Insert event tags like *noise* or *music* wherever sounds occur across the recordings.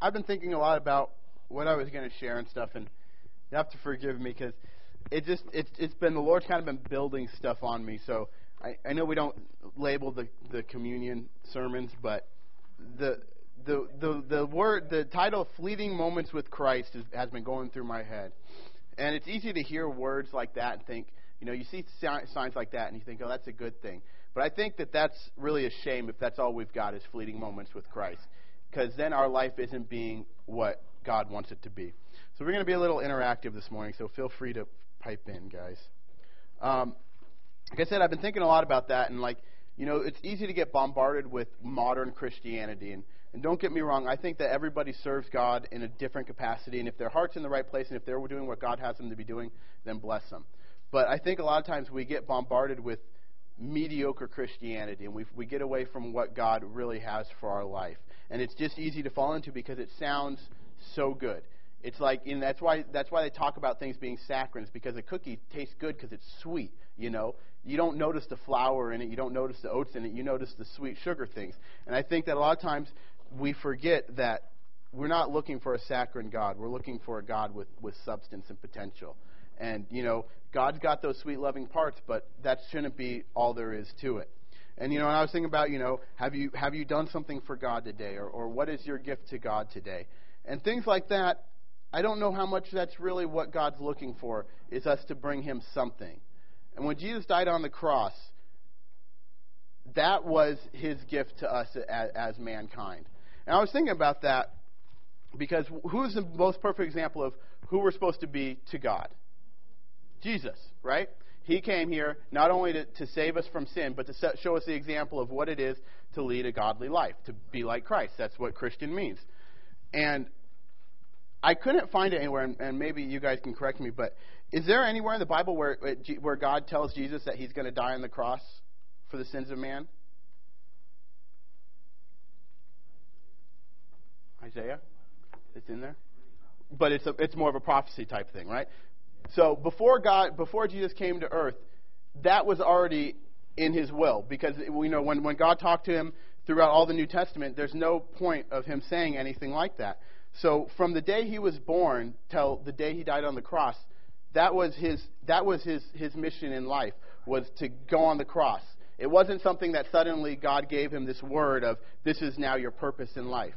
I've been thinking a lot about what I was going to share and stuff, and you have to forgive me because it just it's it's been the Lord's kind of been building stuff on me. So I, I know we don't label the the communion sermons, but the the the the word the title "Fleeting Moments with Christ" is, has been going through my head, and it's easy to hear words like that and think, you know, you see signs like that and you think, oh, that's a good thing. But I think that that's really a shame if that's all we've got is fleeting moments with Christ, because then our life isn't being what God wants it to be. So we're going to be a little interactive this morning, so feel free to pipe in, guys. Um, like I said, I've been thinking a lot about that, and like, you know, it's easy to get bombarded with modern Christianity, and and don't get me wrong, I think that everybody serves God in a different capacity, and if their heart's in the right place, and if they're doing what God has them to be doing, then bless them. But I think a lot of times we get bombarded with mediocre Christianity, and we we get away from what God really has for our life, and it's just easy to fall into because it sounds so good. It's like, and that's why that's why they talk about things being saccharin's because a cookie tastes good because it's sweet. You know, you don't notice the flour in it, you don't notice the oats in it, you notice the sweet sugar things. And I think that a lot of times we forget that we're not looking for a saccharine God. We're looking for a God with with substance and potential. And you know, God's got those sweet loving parts, but that shouldn't be all there is to it. And you know, and I was thinking about, you know, have you have you done something for God today, or, or what is your gift to God today, and things like that. I don't know how much that's really what God's looking for, is us to bring Him something. And when Jesus died on the cross, that was His gift to us as, as mankind. And I was thinking about that because who's the most perfect example of who we're supposed to be to God? Jesus, right? He came here not only to, to save us from sin, but to set, show us the example of what it is to lead a godly life, to be like Christ. That's what Christian means. And I couldn't find it anywhere, and, and maybe you guys can correct me, but is there anywhere in the Bible where, where God tells Jesus that he's going to die on the cross for the sins of man? Isaiah? It's in there? But it's, a, it's more of a prophecy type thing, right? So before God, before Jesus came to earth, that was already in his will because we know when, when God talked to him throughout all the New Testament, there's no point of him saying anything like that. So from the day he was born till the day he died on the cross, that was his that was his his mission in life was to go on the cross. It wasn't something that suddenly God gave him this word of this is now your purpose in life.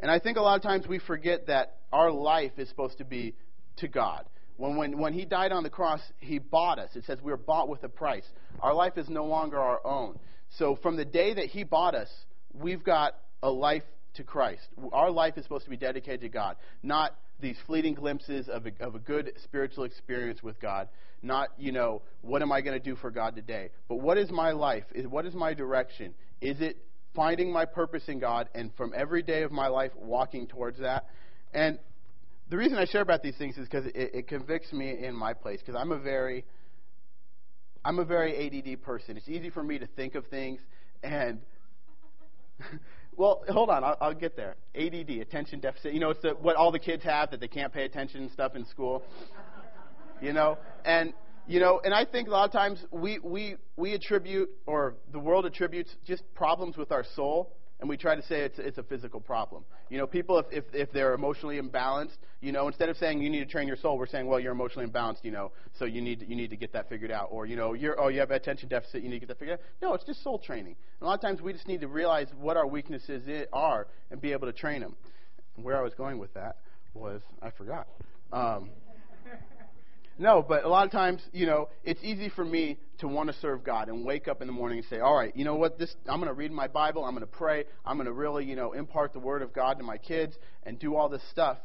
And I think a lot of times we forget that our life is supposed to be to God. When, when, when he died on the cross, he bought us. It says we were bought with a price. Our life is no longer our own. So from the day that he bought us, we've got a life to Christ. Our life is supposed to be dedicated to God, not these fleeting glimpses of a, of a good spiritual experience with God. Not, you know, what am I going to do for God today? But what is my life? Is what is my direction? Is it finding my purpose in God and from every day of my life walking towards that? And the reason I share about these things is because it, it convicts me in my place because I'm a very I'm a very ADD person. It's easy for me to think of things and *laughs* Well, hold on, I'll, I'll get there. ADD, attention deficit. You know, it's the, what all the kids have that they can't pay attention and stuff in school. You know, and you know, and I think a lot of times we we we attribute or the world attributes just problems with our soul and we try to say it's, it's a physical problem. You know, people, if, if, if they're emotionally imbalanced, you know, instead of saying you need to train your soul, we're saying, well, you're emotionally imbalanced, you know, so you need to, you need to get that figured out. Or, you know, you're, oh, you have attention deficit, you need to get that figured out. No, it's just soul training. And a lot of times we just need to realize what our weaknesses are and be able to train them. Where I was going with that was, I forgot. Um, no, but a lot of times, you know, it's easy for me to want to serve God and wake up in the morning and say, "All right, you know what? This I'm going to read my Bible. I'm going to pray. I'm going to really, you know, impart the Word of God to my kids and do all this stuff."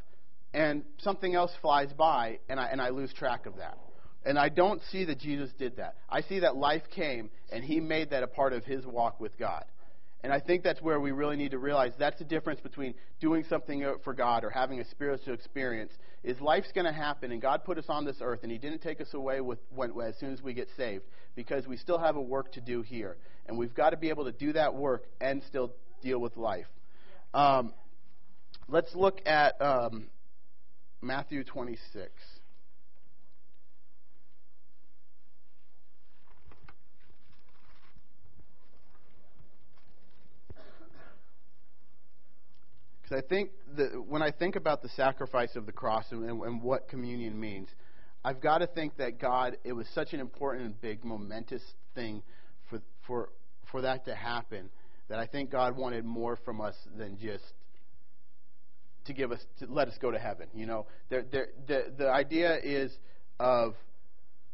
And something else flies by, and I and I lose track of that. And I don't see that Jesus did that. I see that life came, and He made that a part of His walk with God. And I think that's where we really need to realize that's the difference between doing something for God or having a spiritual experience. Is life's going to happen, and God put us on this earth, and He didn't take us away with when, as soon as we get saved, because we still have a work to do here, and we've got to be able to do that work and still deal with life. Um, let's look at um, Matthew 26. Because I think that when I think about the sacrifice of the cross and, and, and what communion means, I've got to think that God, it was such an important and big, momentous thing for, for, for that to happen that I think God wanted more from us than just to give us to let us go to heaven. You know, there, there, the the idea is of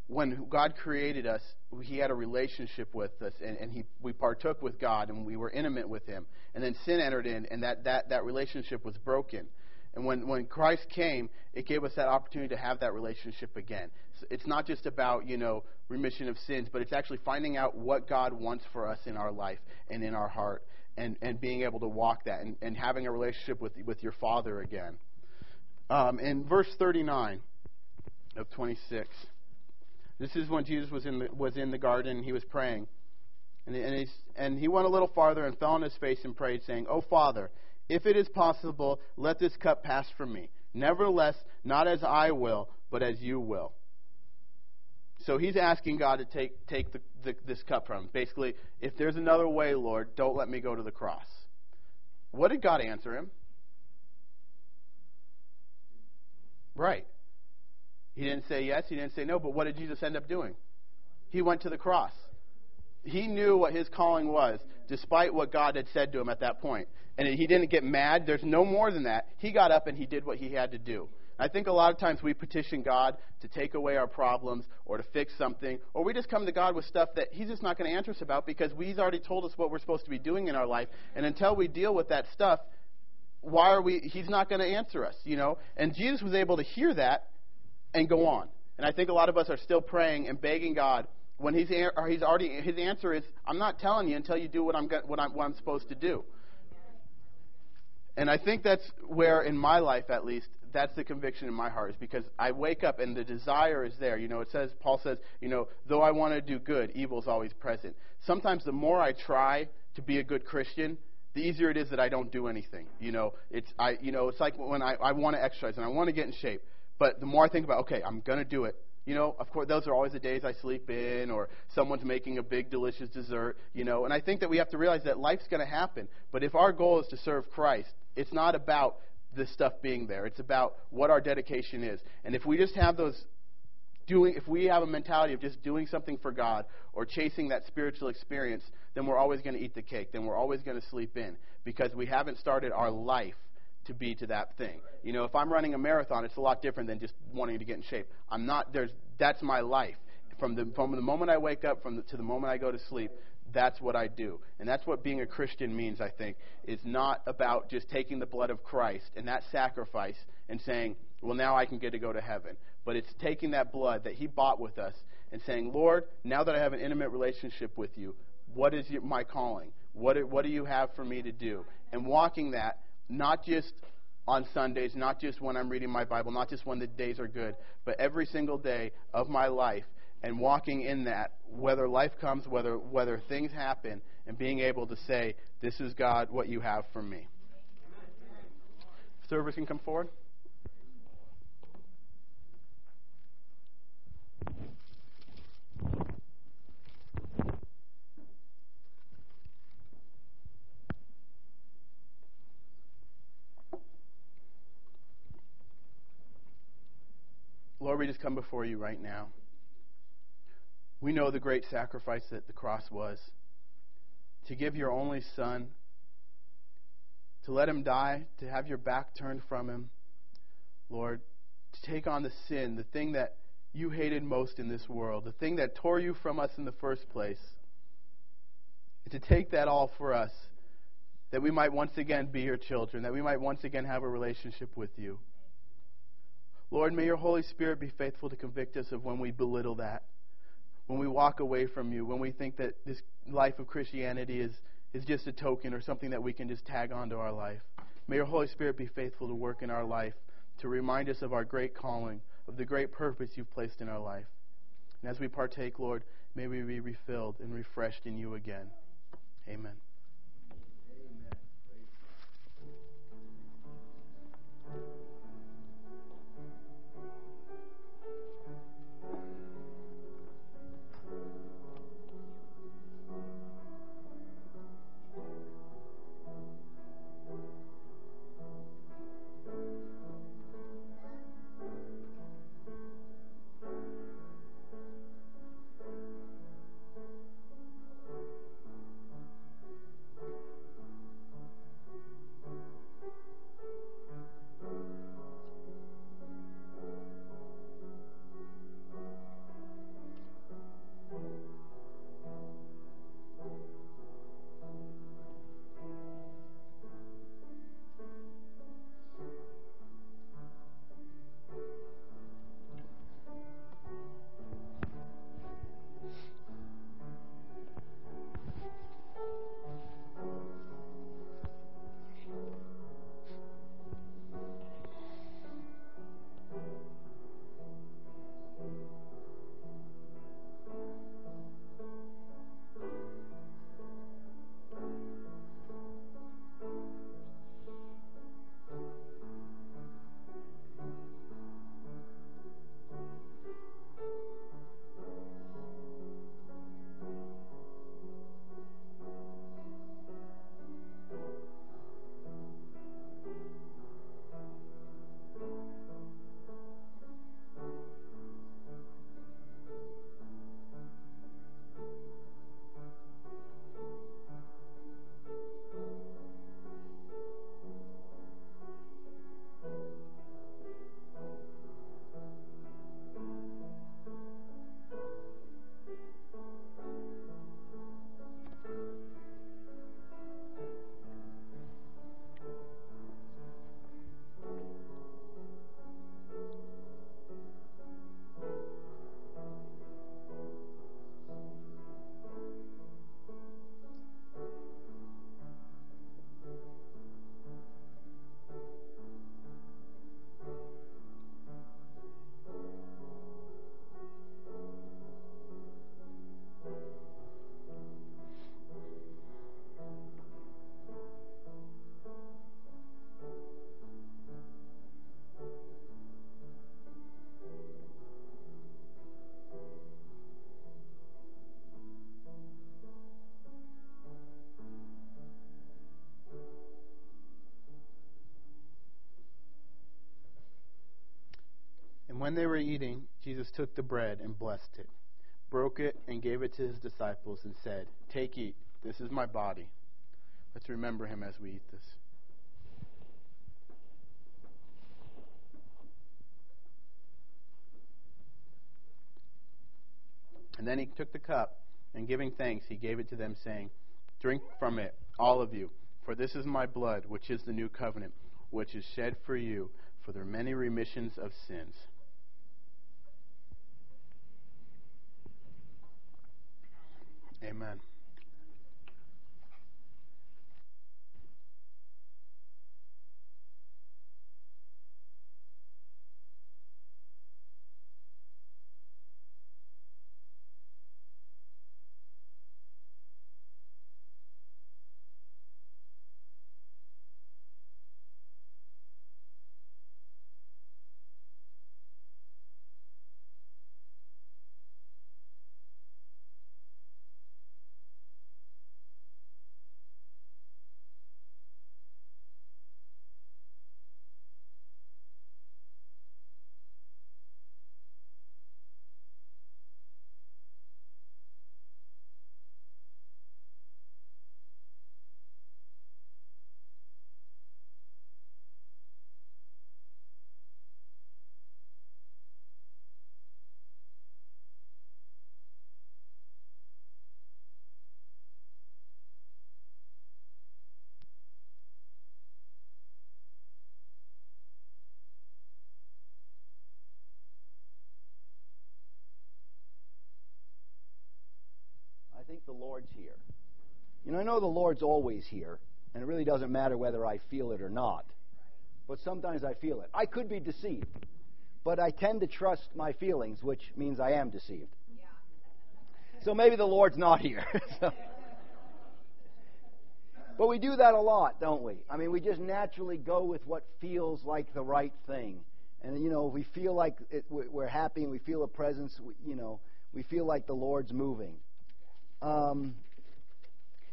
when God created us, He had a relationship with us, and, and he, we partook with God, and we were intimate with Him. And then sin entered in, and that, that, that relationship was broken. And when, when Christ came, it gave us that opportunity to have that relationship again. It's not just about, you know, remission of sins, but it's actually finding out what God wants for us in our life and in our heart and, and being able to walk that and, and having a relationship with, with your Father again. Um, in verse 39 of 26, this is when Jesus was in the, was in the garden. He was praying. And, and, and he went a little farther and fell on his face and prayed, saying, Oh, Father, if it is possible, let this cup pass from me. Nevertheless, not as I will, but as you will. So he's asking God to take, take the, the, this cup from him. Basically, if there's another way, Lord, don't let me go to the cross. What did God answer him? Right. He didn't say yes, he didn't say no, but what did Jesus end up doing? He went to the cross. He knew what his calling was, despite what God had said to him at that point. And he didn't get mad. There's no more than that. He got up and he did what he had to do. I think a lot of times we petition God to take away our problems or to fix something, or we just come to God with stuff that He's just not going to answer us about because He's already told us what we're supposed to be doing in our life. And until we deal with that stuff, why are we? He's not going to answer us, you know. And Jesus was able to hear that and go on. And I think a lot of us are still praying and begging God when He's He's already His answer is, "I'm not telling you until you do what I'm what I'm, what I'm supposed to do." And I think that's where, in my life at least, that's the conviction in my heart is because I wake up and the desire is there. You know, it says Paul says, you know, though I want to do good, evil is always present. Sometimes the more I try to be a good Christian, the easier it is that I don't do anything. You know, it's I you know, it's like when I, I want to exercise and I want to get in shape. But the more I think about, okay, I'm gonna do it. You know, of course, those are always the days I sleep in, or someone's making a big, delicious dessert. You know, and I think that we have to realize that life's going to happen. But if our goal is to serve Christ, it's not about this stuff being there. It's about what our dedication is. And if we just have those doing if we have a mentality of just doing something for God or chasing that spiritual experience, then we're always going to eat the cake. Then we're always going to sleep in because we haven't started our life to be to that thing. You know, if I'm running a marathon, it's a lot different than just wanting to get in shape. I'm not there's that's my life. From the from the moment I wake up from the, to the moment I go to sleep, that's what I do. And that's what being a Christian means, I think, is not about just taking the blood of Christ and that sacrifice and saying, well, now I can get to go to heaven. But it's taking that blood that He bought with us and saying, Lord, now that I have an intimate relationship with you, what is my calling? What, what do you have for me to do? And walking that, not just on Sundays, not just when I'm reading my Bible, not just when the days are good, but every single day of my life and walking in that, whether life comes, whether, whether things happen, and being able to say, This is God, what you have for me. Servers can come forward. Lord, we just come before you right now. We know the great sacrifice that the cross was to give your only son, to let him die, to have your back turned from him, Lord, to take on the sin, the thing that you hated most in this world, the thing that tore you from us in the first place, and to take that all for us, that we might once again be your children, that we might once again have a relationship with you. Lord, may your Holy Spirit be faithful to convict us of when we belittle that when we walk away from you, when we think that this life of Christianity is, is just a token or something that we can just tag onto our life. May your Holy Spirit be faithful to work in our life, to remind us of our great calling, of the great purpose you've placed in our life. And as we partake, Lord, may we be refilled and refreshed in you again. Amen. When they were eating, Jesus took the bread and blessed it, broke it, and gave it to his disciples, and said, Take, eat. This is my body. Let's remember him as we eat this. And then he took the cup, and giving thanks, he gave it to them, saying, Drink from it, all of you, for this is my blood, which is the new covenant, which is shed for you for the many remissions of sins. Amen. Lord's here. You know, I know the Lord's always here, and it really doesn't matter whether I feel it or not. But sometimes I feel it. I could be deceived, but I tend to trust my feelings, which means I am deceived. So maybe the Lord's not here. *laughs* so. But we do that a lot, don't we? I mean, we just naturally go with what feels like the right thing. And, you know, we feel like it, we're happy and we feel a presence, you know, we feel like the Lord's moving. Um,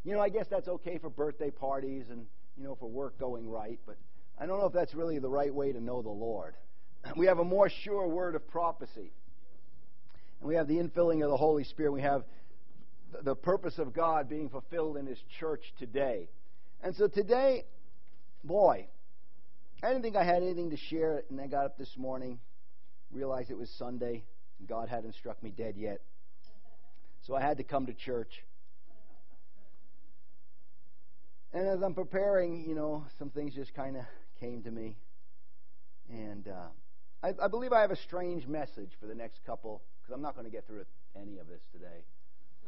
you know, I guess that's okay for birthday parties and, you know, for work going right, but I don't know if that's really the right way to know the Lord. *clears throat* We have a more sure word of prophecy. And we have the infilling of the Holy Spirit. We have the purpose of God being fulfilled in His church today. And so today, boy, I didn't think I had anything to share, and I got up this morning, realized it was Sunday, and God hadn't struck me dead yet. So I had to come to church. And as I'm preparing, you know, some things just kind of came to me. And uh, I, I, believe I have a strange message for the next couple, because I'm not going to get through any of this today.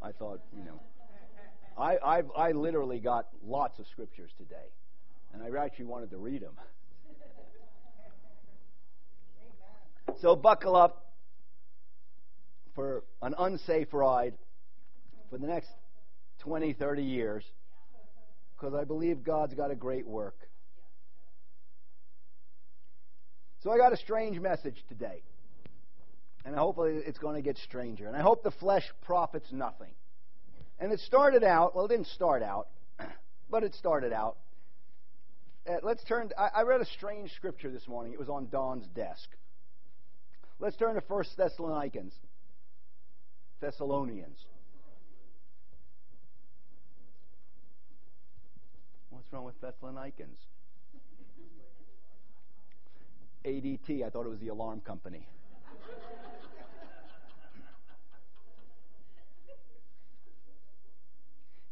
I thought, you know, I, I've, I literally got lots of scriptures today, and I actually wanted to read them. So buckle up for an unsafe ride for the next 20, 30 years because I believe God's got a great work. So I got a strange message today. And hopefully it's going to get stranger. And I hope the flesh profits nothing. And it started out, well, it didn't start out, *clears throat* but it started out. Uh, let's turn, I, I read a strange scripture this morning. It was on Don's desk. Let's turn to 1 Thessalonians. Thessalonians. What's wrong with Thessalonians? ADT, I thought it was the alarm company.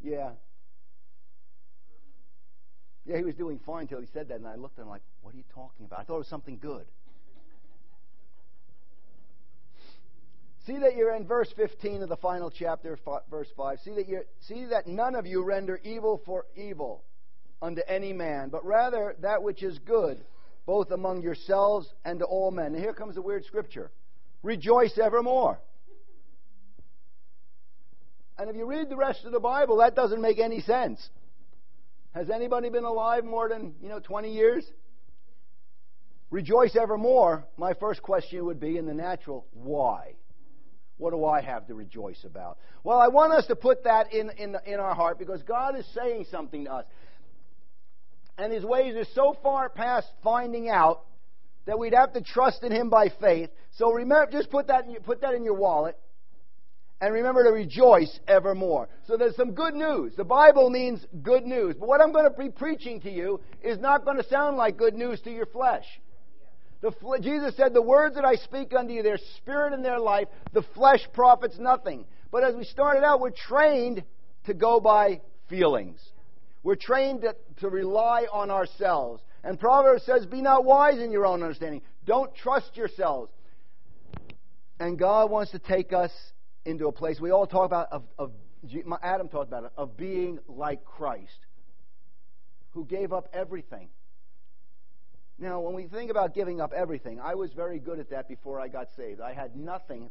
yeah. Yeah, he was doing fine until he said that, and I looked at him like, what are you talking about? I thought it was something good. See that you're in verse 15 of the final chapter, verse 5. See that, you see that none of you render evil for evil unto any man, but rather that which is good, both among yourselves and to all men. And here comes the weird scripture rejoice evermore. And if you read the rest of the Bible, that doesn't make any sense. Has anybody been alive more than, you know, 20 years? Rejoice evermore. My first question would be in the natural, why? What do I have to rejoice about? Well, I want us to put that in, in, in our heart because God is saying something to us and his ways are so far past finding out that we'd have to trust in Him by faith. So remember, just put that in, put that in your wallet. And remember to rejoice evermore. So there's some good news. The Bible means good news. But what I'm going to be preaching to you is not going to sound like good news to your flesh. The, Jesus said, The words that I speak unto you, their spirit and their life, the flesh profits nothing. But as we started out, we're trained to go by feelings. We're trained to, to rely on ourselves. And Proverbs says, Be not wise in your own understanding. Don't trust yourselves. And God wants to take us into a place we all talk about of, of Adam talked about it of being like Christ, who gave up everything. Now, when we think about giving up everything, I was very good at that before I got saved. I had nothing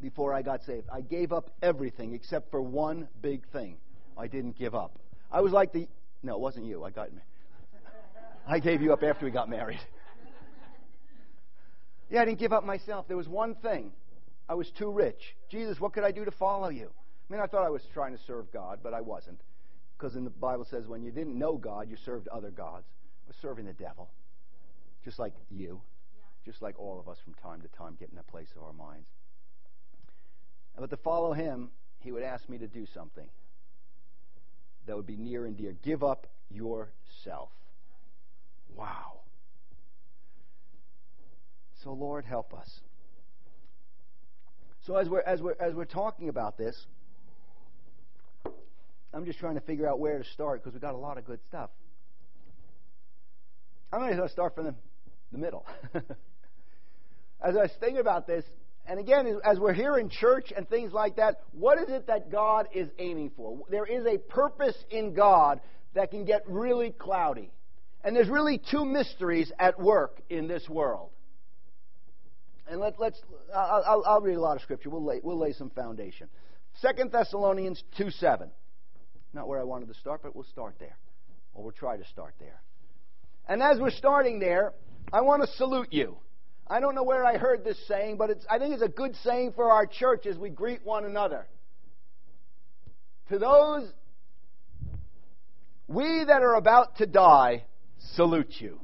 before I got saved. I gave up everything except for one big thing. I didn't give up. I was like the no, it wasn't you. I got I gave you up after we got married. Yeah, I didn't give up myself. There was one thing I was too rich. Jesus, what could I do to follow you? I mean, I thought I was trying to serve God, but I wasn't. Because in the Bible says when you didn't know God, you served other gods. I was serving the devil, just like you, just like all of us from time to time get in a place of our minds. But to follow him, he would ask me to do something that would be near and dear. Give up yourself. Wow. So, Lord, help us. So as we're, as we're, as we're talking about this, I'm just trying to figure out where to start because we've got a lot of good stuff. I'm going to start from the, the middle. *laughs* as I was thinking about this, and again, as we're here in church and things like that, what is it that God is aiming for? There is a purpose in God that can get really cloudy. And there's really two mysteries at work in this world. And let, us I'll, I'll, read a lot of scripture. We'll lay, we'll lay some foundation. Second Thessalonians 2 7. Not where I wanted to start, but we'll start there. Or we'll try to start there. And as we're starting there, I want to salute you. I don't know where I heard this saying, but I think it's a good saying for our church as we greet one another. To those, we that are about to die, salute you.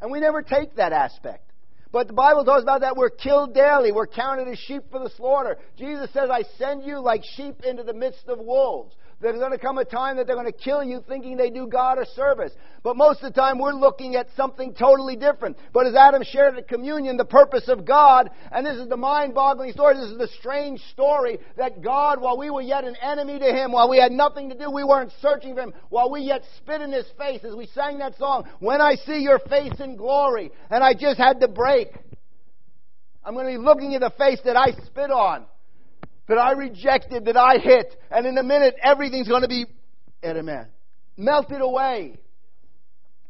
And we never take that aspect. But the Bible talks about that we're killed daily. We're counted as sheep for the slaughter. Jesus says, I send you like sheep into the midst of wolves. There's going to come a time that they're going to kill you thinking they do God a service. But most of the time we're looking at something totally different. But as Adam shared at communion, the purpose of God, and this is the mind-boggling story, this is the strange story that God, while we were yet an enemy to Him, while we had nothing to do, we weren't searching for Him, while we yet spit in His face, as we sang that song, When I See Your Face in Glory, and I just had to break. I'm going to be looking at the face that I spit on that I rejected, that I hit, and in a minute everything's going to be, amen, melted away.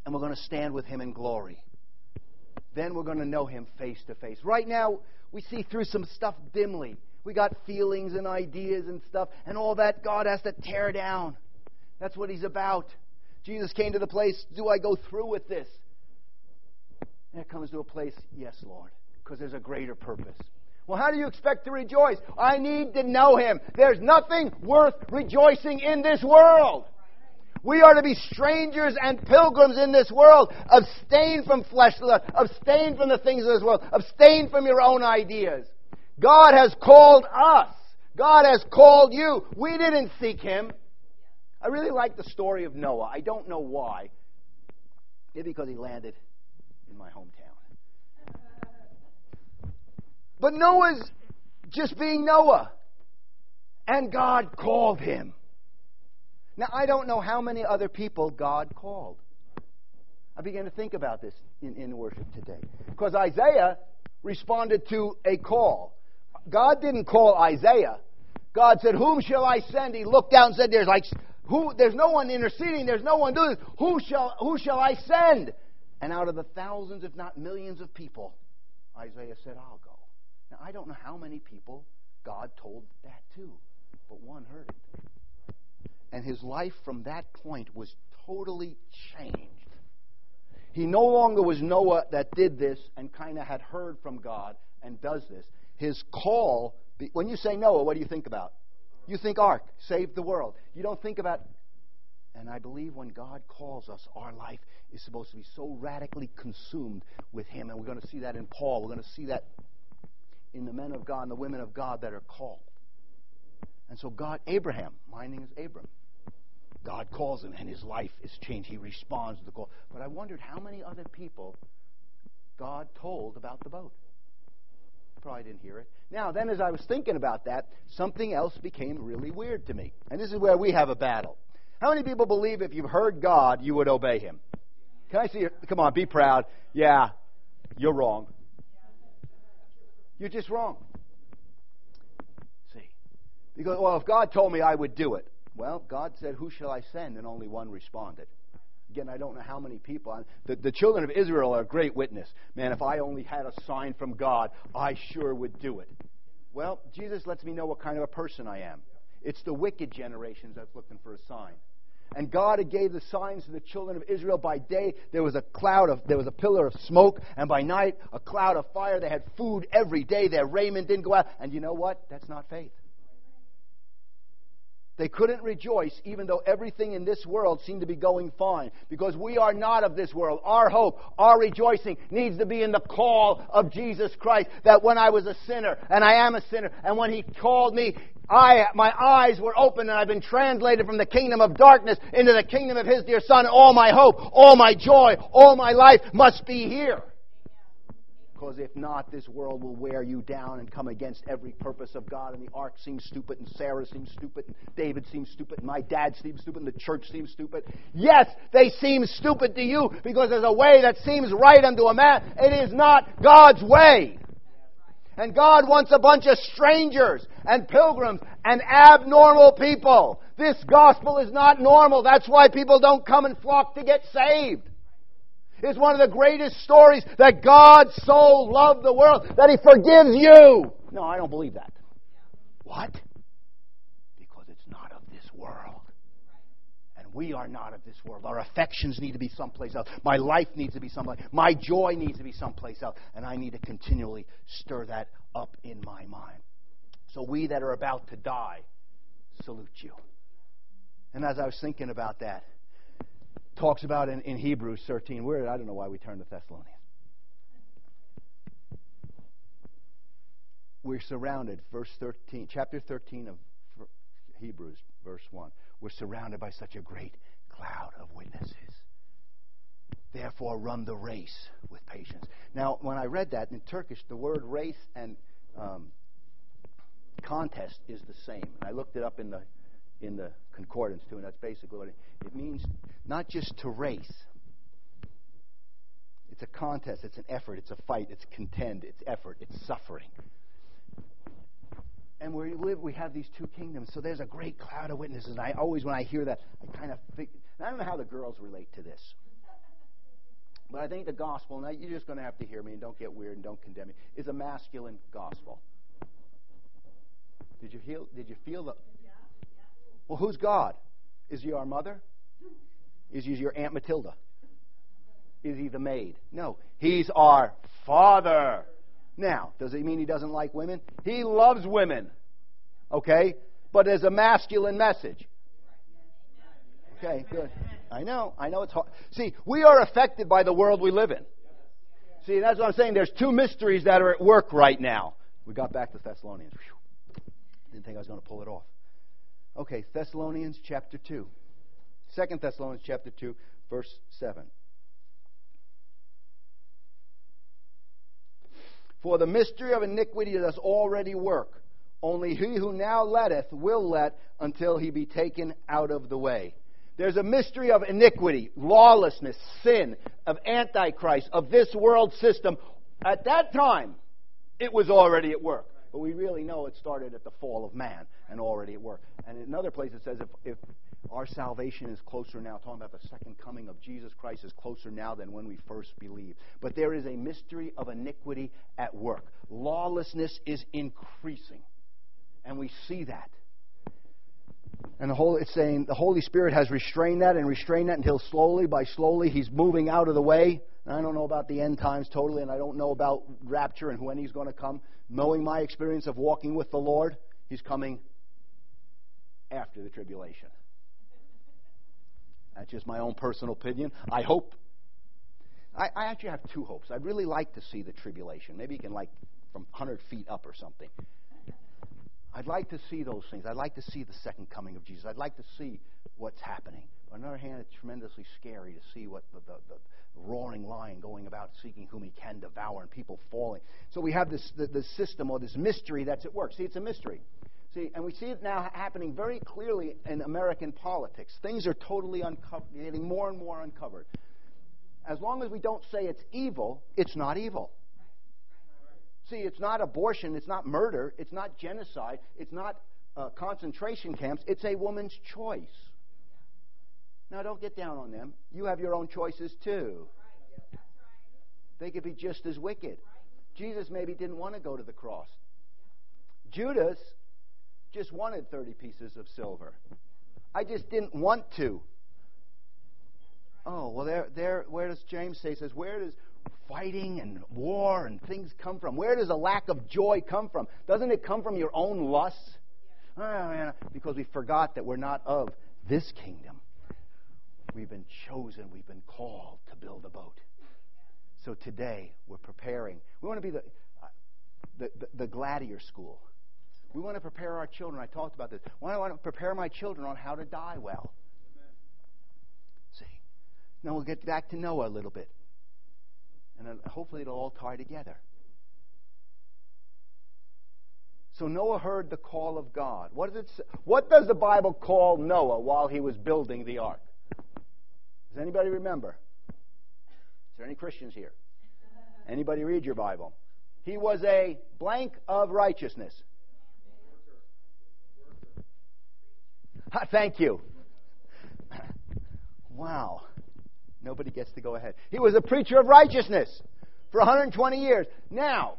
And we're going to stand with Him in glory. Then we're going to know Him face to face. Right now, we see through some stuff dimly. We got feelings and ideas and stuff, and all that God has to tear down. That's what He's about. Jesus came to the place, do I go through with this? And it comes to a place, yes, Lord, because there's a greater purpose. Well, how do you expect to rejoice? I need to know Him. There's nothing worth rejoicing in this world. We are to be strangers and pilgrims in this world. Abstain from flesh, abstain from the things of this world, abstain from your own ideas. God has called us. God has called you. We didn't seek Him. I really like the story of Noah. I don't know why. Maybe because he landed in my hometown. But Noah's just being Noah. And God called him. Now, I don't know how many other people God called. I began to think about this in, in worship today. Because Isaiah responded to a call. God didn't call Isaiah. God said, Whom shall I send? He looked down and said, There's like who there's no one interceding, there's no one doing this. Who shall who shall I send? And out of the thousands, if not millions of people, Isaiah said, I'll go. Now, I don't know how many people God told that to, but one heard it. And his life from that point was totally changed. He no longer was Noah that did this and kind of had heard from God and does this. His call, when you say Noah, what do you think about? You think ark, save the world. You don't think about And I believe when God calls us, our life is supposed to be so radically consumed with Him. And we're going to see that in Paul. We're going to see that in the men of God and the women of God that are called. And so, God, Abraham, my name is Abram. God calls him, and his life is changed. He responds to the call. But I wondered how many other people God told about the boat. Probably didn't hear it. Now, then, as I was thinking about that, something else became really weird to me. And this is where we have a battle. How many people believe if you've heard God, you would obey him? Can I see you? Come on, be proud. Yeah, you're wrong. You're just wrong. See? Because, well, if God told me I would do it, well, God said, Who shall I send? And only one responded. Again, I don't know how many people. The, the children of Israel are a great witness. Man, if I only had a sign from God, I sure would do it. Well, Jesus lets me know what kind of a person I am. It's the wicked generations that's looking for a sign. And God gave the signs to the children of Israel. By day there was a cloud of there was a pillar of smoke, and by night a cloud of fire. They had food every day. Their raiment didn't go out. And you know what? That's not faith. They couldn't rejoice even though everything in this world seemed to be going fine because we are not of this world. Our hope, our rejoicing needs to be in the call of Jesus Christ that when I was a sinner and I am a sinner and when He called me, I, my eyes were open and I've been translated from the kingdom of darkness into the kingdom of His dear Son. All my hope, all my joy, all my life must be here. Because if not, this world will wear you down and come against every purpose of God. And the ark seems stupid, and Sarah seems stupid, and David seems stupid, and my dad seems stupid, and the church seems stupid. Yes, they seem stupid to you because there's a way that seems right unto a man. It is not God's way. And God wants a bunch of strangers and pilgrims and abnormal people. This gospel is not normal. That's why people don't come and flock to get saved is one of the greatest stories that God so loved the world that He forgives you. No, I don't believe that. What? Because it's not of this world. And we are not of this world. Our affections need to be someplace else. My life needs to be someplace. My joy needs to be someplace else. And I need to continually stir that up in my mind. So we that are about to die salute you. And as I was thinking about that, talks about in, in Hebrews 13. Where I don't know why we turned to Thessalonians. We're surrounded, verse 13, chapter 13 of Hebrews, verse 1. We're surrounded by such a great cloud of witnesses. Therefore, run the race with patience. Now, when I read that in Turkish, the word race and um, contest is the same. And I looked it up in the in the concordance too, and that's basically what it, it means. Not just to race. It's a contest. It's an effort. It's a fight. It's contend. It's effort. It's suffering. And where we live. We have these two kingdoms. So there's a great cloud of witnesses. And I always, when I hear that, I kind of think. I don't know how the girls relate to this. But I think the gospel, now you're just going to have to hear me and don't get weird and don't condemn me, is a masculine gospel. Did you feel? Did you feel the? Well, who's God? Is he our mother? *laughs* Is he your Aunt Matilda? Is he the maid? No. He's our Father. Now, does it mean he doesn't like women? He loves women. Okay? But as a masculine message. Okay, good. I know. I know it's hard. See, we are affected by the world we live in. See, that's what I'm saying. There's two mysteries that are at work right now. We got back to Thessalonians. Whew. Didn't think I was going to pull it off. Okay, Thessalonians chapter 2. 2 Thessalonians chapter 2, verse 7. For the mystery of iniquity does already work. Only he who now letteth will let until he be taken out of the way. There's a mystery of iniquity, lawlessness, sin, of Antichrist, of this world system. At that time, it was already at work. But we really know it started at the fall of man and already at work. And in another place it says if, if our salvation is closer now, talking about the second coming of Jesus Christ is closer now than when we first believed. But there is a mystery of iniquity at work. Lawlessness is increasing. And we see that. And the whole, it's saying the Holy Spirit has restrained that and restrained that until slowly, by slowly, He's moving out of the way. And I don't know about the end times totally, and I don't know about rapture and when He's going to come. Knowing my experience of walking with the Lord, He's coming after the tribulation. That's just my own personal opinion. I hope. I, I actually have two hopes. I'd really like to see the tribulation. Maybe you can, like, from 100 feet up or something. I'd like to see those things. I'd like to see the second coming of Jesus. I'd like to see what's happening. On the other hand, it's tremendously scary to see what the, the, the roaring lion going about seeking whom he can devour and people falling. So we have this the, the system or this mystery that's at work. See, it's a mystery. See, and we see it now happening very clearly in American politics. Things are totally uncovered, getting more and more uncovered. As long as we don't say it's evil, it's not evil. See, it's not abortion, it's not murder, it's not genocide, it's not uh, concentration camps, it's a woman's choice. Now, don't get down on them. You have your own choices too. They could be just as wicked. Jesus maybe didn't want to go to the cross. Judas just wanted 30 pieces of silver. I just didn't want to. Oh, well, there, there, where does James say? He says, where does fighting and war and things come from? Where does a lack of joy come from? Doesn't it come from your own lusts? Oh, man, because we forgot that we're not of this kingdom. We've been chosen, we've been called to build a boat. So today, we're preparing. We want to be the, uh, the, the, the gladiator school. We want to prepare our children. I talked about this. Why do I want to prepare my children on how to die well. See? Now we'll get back to Noah a little bit. And hopefully it'll all tie together. So Noah heard the call of God. What does, it, what does the Bible call Noah while he was building the ark? Does anybody remember? Is there any Christians here? Anybody read your Bible? He was a blank of righteousness. Thank you. Wow. Nobody gets to go ahead. He was a preacher of righteousness for 120 years. Now,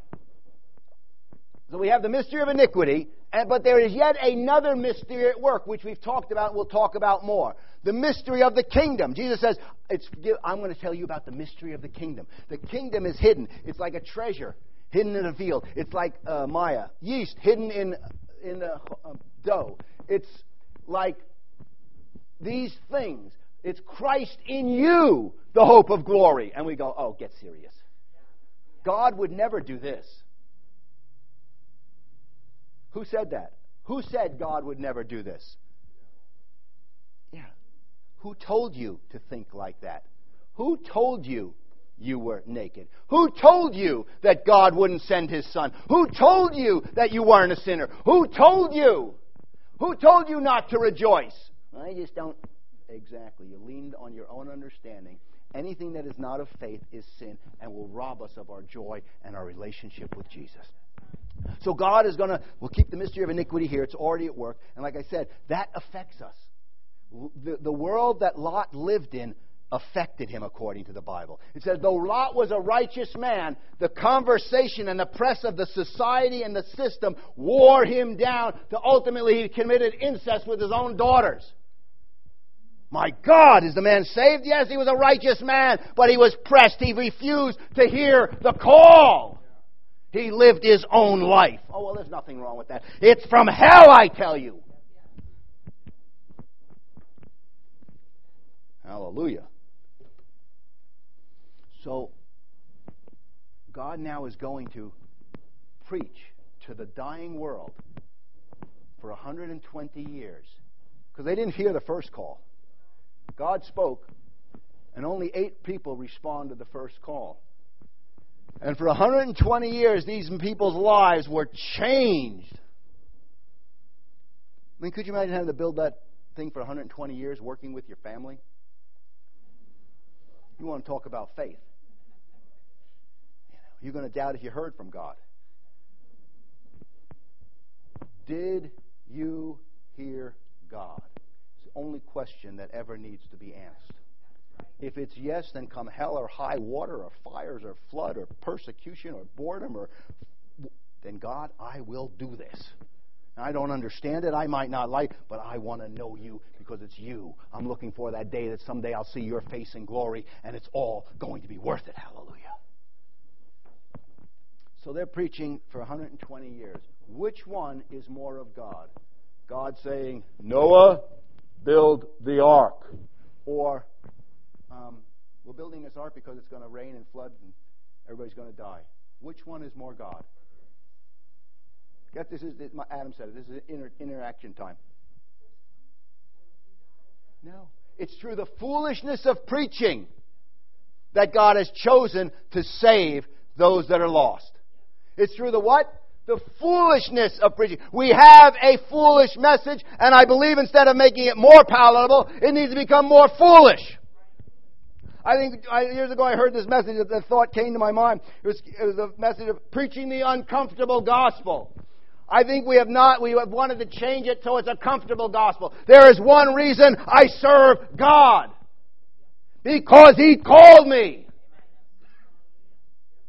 so we have the mystery of iniquity, and, but there is yet another mystery at work, which we've talked about and we'll talk about more. The mystery of the kingdom. Jesus says, I'm going to tell you about the mystery of the kingdom. The kingdom is hidden. It's like a treasure hidden in a field. It's like uh, Maya, yeast hidden in, in a, uh, dough. It's like these things. It's Christ in you, the hope of glory. And we go, oh, get serious. God would never do this. Who said that? Who said God would never do this? Yeah. Who told you to think like that? Who told you you were naked? Who told you that God wouldn't send his son? Who told you that you weren't a sinner? Who told you? Who told you not to rejoice? I just don't. Exactly. You leaned on your own understanding. Anything that is not of faith is sin and will rob us of our joy and our relationship with Jesus. So God is going to, we'll keep the mystery of iniquity here. It's already at work. And like I said, that affects us. The, the world that Lot lived in affected him according to the Bible. It says, though Lot was a righteous man, the conversation and the press of the society and the system wore him down to ultimately he committed incest with his own daughters. My God, is the man saved? Yes, he was a righteous man, but he was pressed. He refused to hear the call. He lived his own life. Oh, well, there's nothing wrong with that. It's from hell, I tell you. Hallelujah. So, God now is going to preach to the dying world for 120 years. Because they didn't hear the first call. God spoke, and only eight people responded to the first call. And for 120 years, these people's lives were changed. I mean, could you imagine having to build that thing for 120 years working with your family? You want to talk about faith. You're going to doubt if you heard from God. Did you hear God? It's the only question that ever needs to be asked. If it's yes, then come hell or high water or fires or flood or persecution or boredom or then God, I will do this. I don't understand it. I might not like, but I want to know you because it's you. I'm looking for that day that someday I'll see your face in glory, and it's all going to be worth it. Hallelujah. So they're preaching for 120 years. Which one is more of God? God saying, Noah, build the ark. or um, we're building this ark because it's going to rain and flood and everybody's going to die. Which one is more God? Get this is Adam said it. This is inter, interaction time. No, it's through the foolishness of preaching that God has chosen to save those that are lost. It's through the what? The foolishness of preaching. We have a foolish message, and I believe instead of making it more palatable, it needs to become more foolish. I think I, years ago I heard this message, the thought came to my mind. It was, it was a message of preaching the uncomfortable gospel. I think we have not, we have wanted to change it so it's a comfortable gospel. There is one reason I serve God. Because He called me.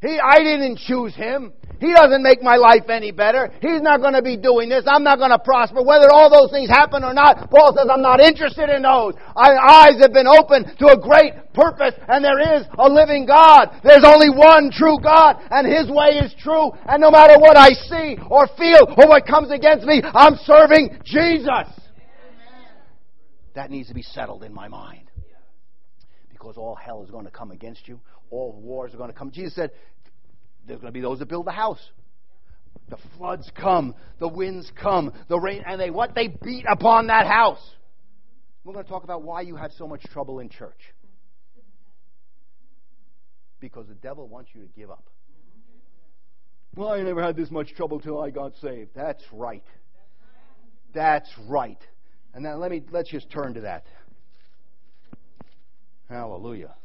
He, I didn't choose him. He doesn't make my life any better. He's not going to be doing this. I'm not going to prosper. Whether all those things happen or not, Paul says I'm not interested in those. Our eyes have been opened to a great purpose and there is a living God. There's only one true God and His way is true. And no matter what I see or feel or what comes against me, I'm serving Jesus. That needs to be settled in my mind because all hell is going to come against you. All wars are going to come. Jesus said, there's going to be those that build the house. The floods come, the winds come, the rain, and they what? They beat upon that house. We're going to talk about why you have so much trouble in church. Because the devil wants you to give up. Well, I never had this much trouble till I got saved. That's right. That's right. And now let me let's just turn to that. Hallelujah.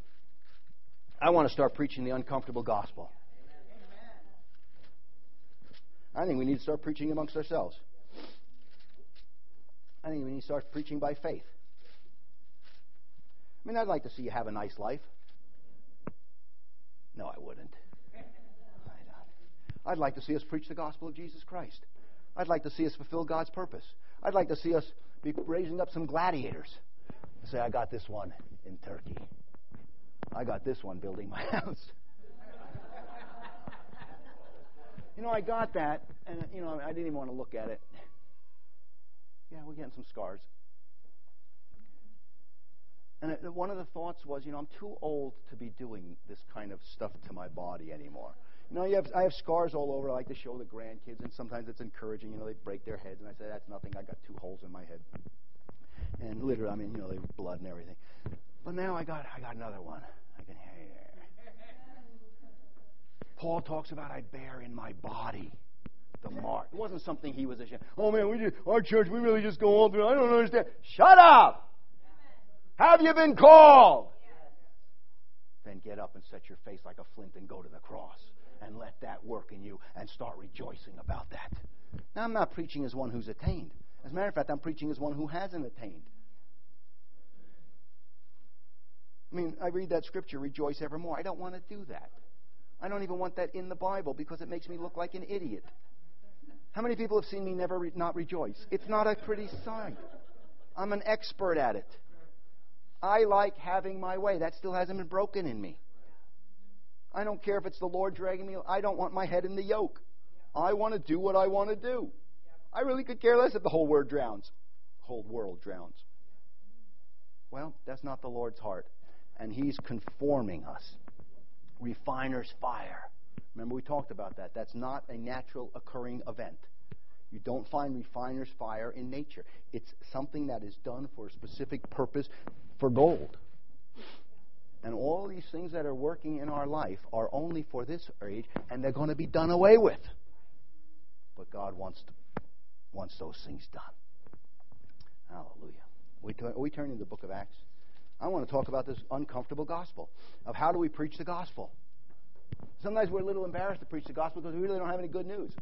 I want to start preaching the uncomfortable gospel. I think we need to start preaching amongst ourselves. I think we need to start preaching by faith. I mean, I'd like to see you have a nice life. No, I wouldn't. I'd like to see us preach the gospel of Jesus Christ. I'd like to see us fulfill God's purpose. I'd like to see us be raising up some gladiators. And say, I got this one in Turkey. I got this one building my *laughs* house. You know, I got that, and you know, I didn't even want to look at it. Yeah, we're getting some scars. And one of the thoughts was, you know, I'm too old to be doing this kind of stuff to my body anymore. You know, you have, I have scars all over. I like to show the grandkids, and sometimes it's encouraging. You know, they break their heads, and I say, that's nothing. I got two holes in my head. And literally, I mean, you know, they blood and everything. But now I got, I got another one. I can hear. Paul talks about I bear in my body the mark. It wasn't something he was ashamed. Oh man, we just, our church, we really just go on through. I don't understand. Shut up. Have you been called? Then get up and set your face like a flint and go to the cross and let that work in you and start rejoicing about that. Now, I'm not preaching as one who's attained. As a matter of fact, I'm preaching as one who hasn't attained. I mean, I read that scripture, rejoice evermore. I don't want to do that. I don't even want that in the Bible because it makes me look like an idiot. How many people have seen me never re- not rejoice? It's not a pretty sight. I'm an expert at it. I like having my way. That still hasn't been broken in me. I don't care if it's the Lord dragging me. I don't want my head in the yoke. I want to do what I want to do. I really could care less if the whole world drowns. Whole world drowns. Well, that's not the Lord's heart and He's conforming us. Refiner's fire. Remember, we talked about that. That's not a natural occurring event. You don't find refiner's fire in nature. It's something that is done for a specific purpose for gold. And all these things that are working in our life are only for this age, and they're going to be done away with. But God wants to, wants those things done. Hallelujah. We, t- we turn to the book of Acts. I want to talk about this uncomfortable gospel of how do we preach the gospel. Sometimes we're a little embarrassed to preach the gospel because we really don't have any good news.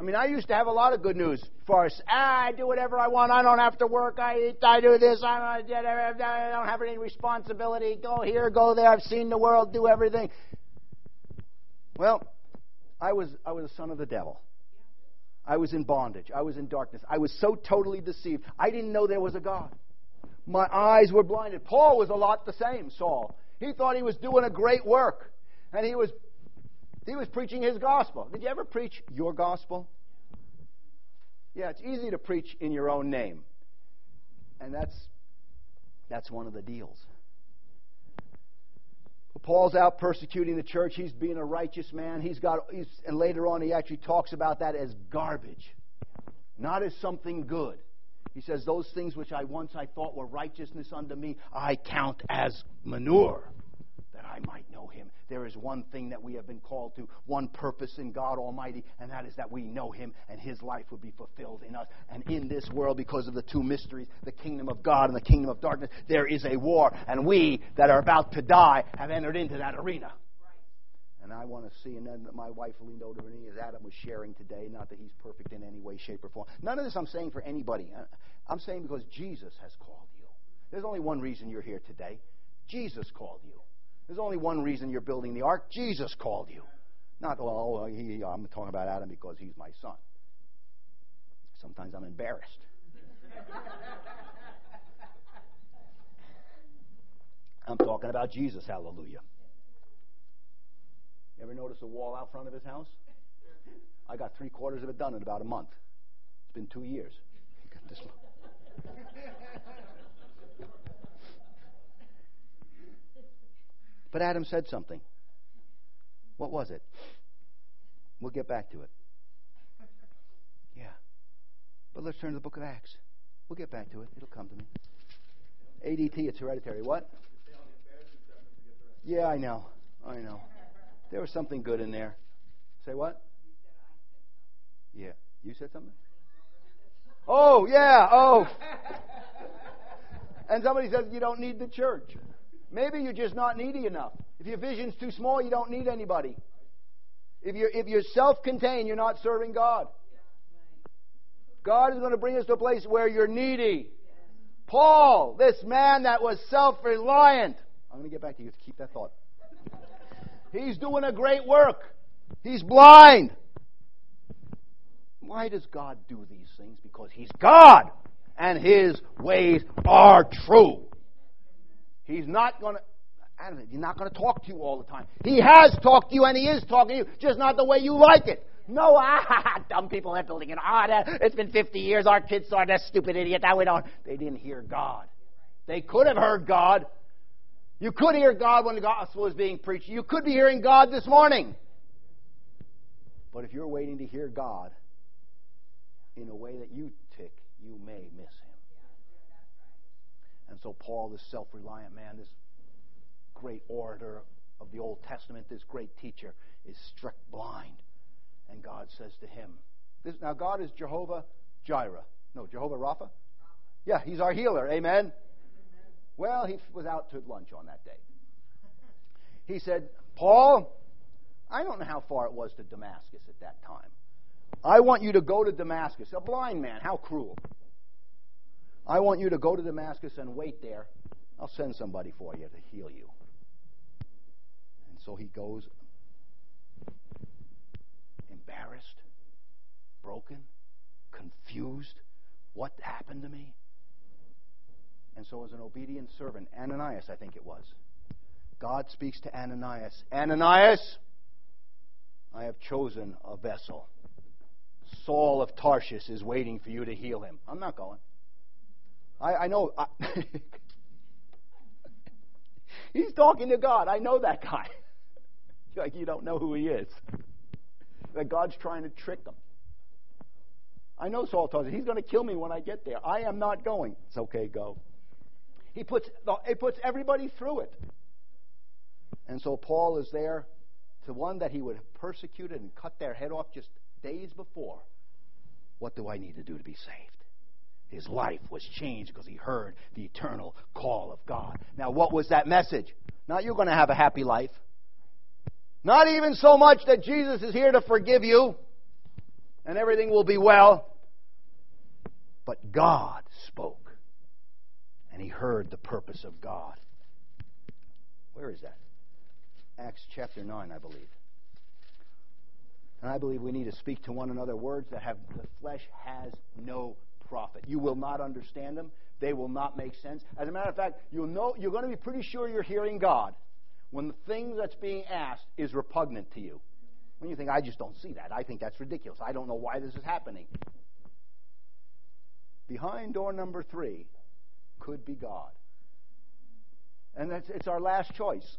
I mean, I used to have a lot of good news for us. Ah, I do whatever I want. I don't have to work. I eat. I do this. I don't have any responsibility. Go here, go there. I've seen the world. Do everything. Well, I was I was a son of the devil. I was in bondage. I was in darkness. I was so totally deceived. I didn't know there was a God. My eyes were blinded. Paul was a lot the same, Saul. He thought he was doing a great work. And he was he was preaching his gospel. Did you ever preach your gospel? Yeah, it's easy to preach in your own name. And that's that's one of the deals. Paul's out persecuting the church. He's being a righteous man. He's got, he's, and later on, he actually talks about that as garbage, not as something good. He says, Those things which I once I thought were righteousness unto me, I count as manure, I might know him there is one thing that we have been called to, one purpose in God Almighty, and that is that we know Him and His life will be fulfilled in us. And in this world, because of the two mysteries, the kingdom of God and the kingdom of darkness, there is a war. And we that are about to die have entered into that arena. And I want to see, and then my wife leaned over to me as Adam was sharing today, not that he's perfect in any way, shape, or form. None of this I'm saying for anybody. Uh, I'm saying because Jesus has called you. There's only one reason you're here today. Jesus called you. There's only one reason you're building the ark. Jesus called you. Not, well, he, I'm talking about Adam because he's my son. Sometimes I'm embarrassed. *laughs* I'm talking about Jesus, hallelujah. You ever notice a wall out front of his house? I got three quarters of it done in about a month. It's been two years. *laughs* But Adam said something. What was it? We'll get back to it. Yeah. But let's turn to the book of Acts. We'll get back to it. It'll come to me. ADT, it's hereditary. What? Yeah, I know. I know. There was something good in there. Say what? Yeah. You said something? Oh, yeah. Oh. And somebody says you don't need the church. Maybe you're just not needy enough. If your vision's too small, you don't need anybody. If you're, if you're self contained, you're not serving God. God is going to bring us to a place where you're needy. Paul, this man that was self reliant. I'm going to get back to you keep that thought. He's doing a great work. He's blind. Why does God do these things? Because He's God and His ways are true. He's not going to. He's not going to talk to you all the time. He has talked to you and he is talking to you, just not the way you like it. No, *laughs* ah, dumb people are building it. Ah, it's been 50 years. Our kids are that stupid idiot. That we don't. They didn't hear God. They could have heard God. You could hear God when the gospel was being preached. You could be hearing God this morning. But if you're waiting to hear God in a way that you tick, you may miss so, Paul, this self reliant man, this great orator of the Old Testament, this great teacher, is struck blind. And God says to him, this, Now, God is Jehovah Jireh. No, Jehovah Rapha? Yeah, he's our healer. Amen? Well, he was out to lunch on that day. *laughs* He said, Paul, I don't know how far it was to Damascus at that time. I want you to go to Damascus. A blind man, how cruel. I want you to go to Damascus and wait there. I'll send somebody for you to heal you. And so he goes, embarrassed, broken, confused. What happened to me? And so, as an obedient servant, Ananias, I think it was, God speaks to Ananias Ananias, I have chosen a vessel. Saul of Tarshish is waiting for you to heal him. I'm not going. I, I know. I, *laughs* he's talking to God. I know that guy. *laughs* like you don't know who he is. That God's trying to trick him. I know Saul tells him he's going to kill me when I get there. I am not going. It's okay, go. He puts he puts everybody through it. And so Paul is there to one that he would have persecuted and cut their head off just days before. What do I need to do to be saved? His life was changed because he heard the eternal call of God. Now, what was that message? Not you're going to have a happy life. Not even so much that Jesus is here to forgive you and everything will be well. But God spoke and he heard the purpose of God. Where is that? Acts chapter 9, I believe. And I believe we need to speak to one another words that have the flesh has no profit. You will not understand them. They will not make sense. As a matter of fact, you'll know, you're going to be pretty sure you're hearing God when the thing that's being asked is repugnant to you. When you think, I just don't see that. I think that's ridiculous. I don't know why this is happening. Behind door number three could be God. And that's, it's our last choice.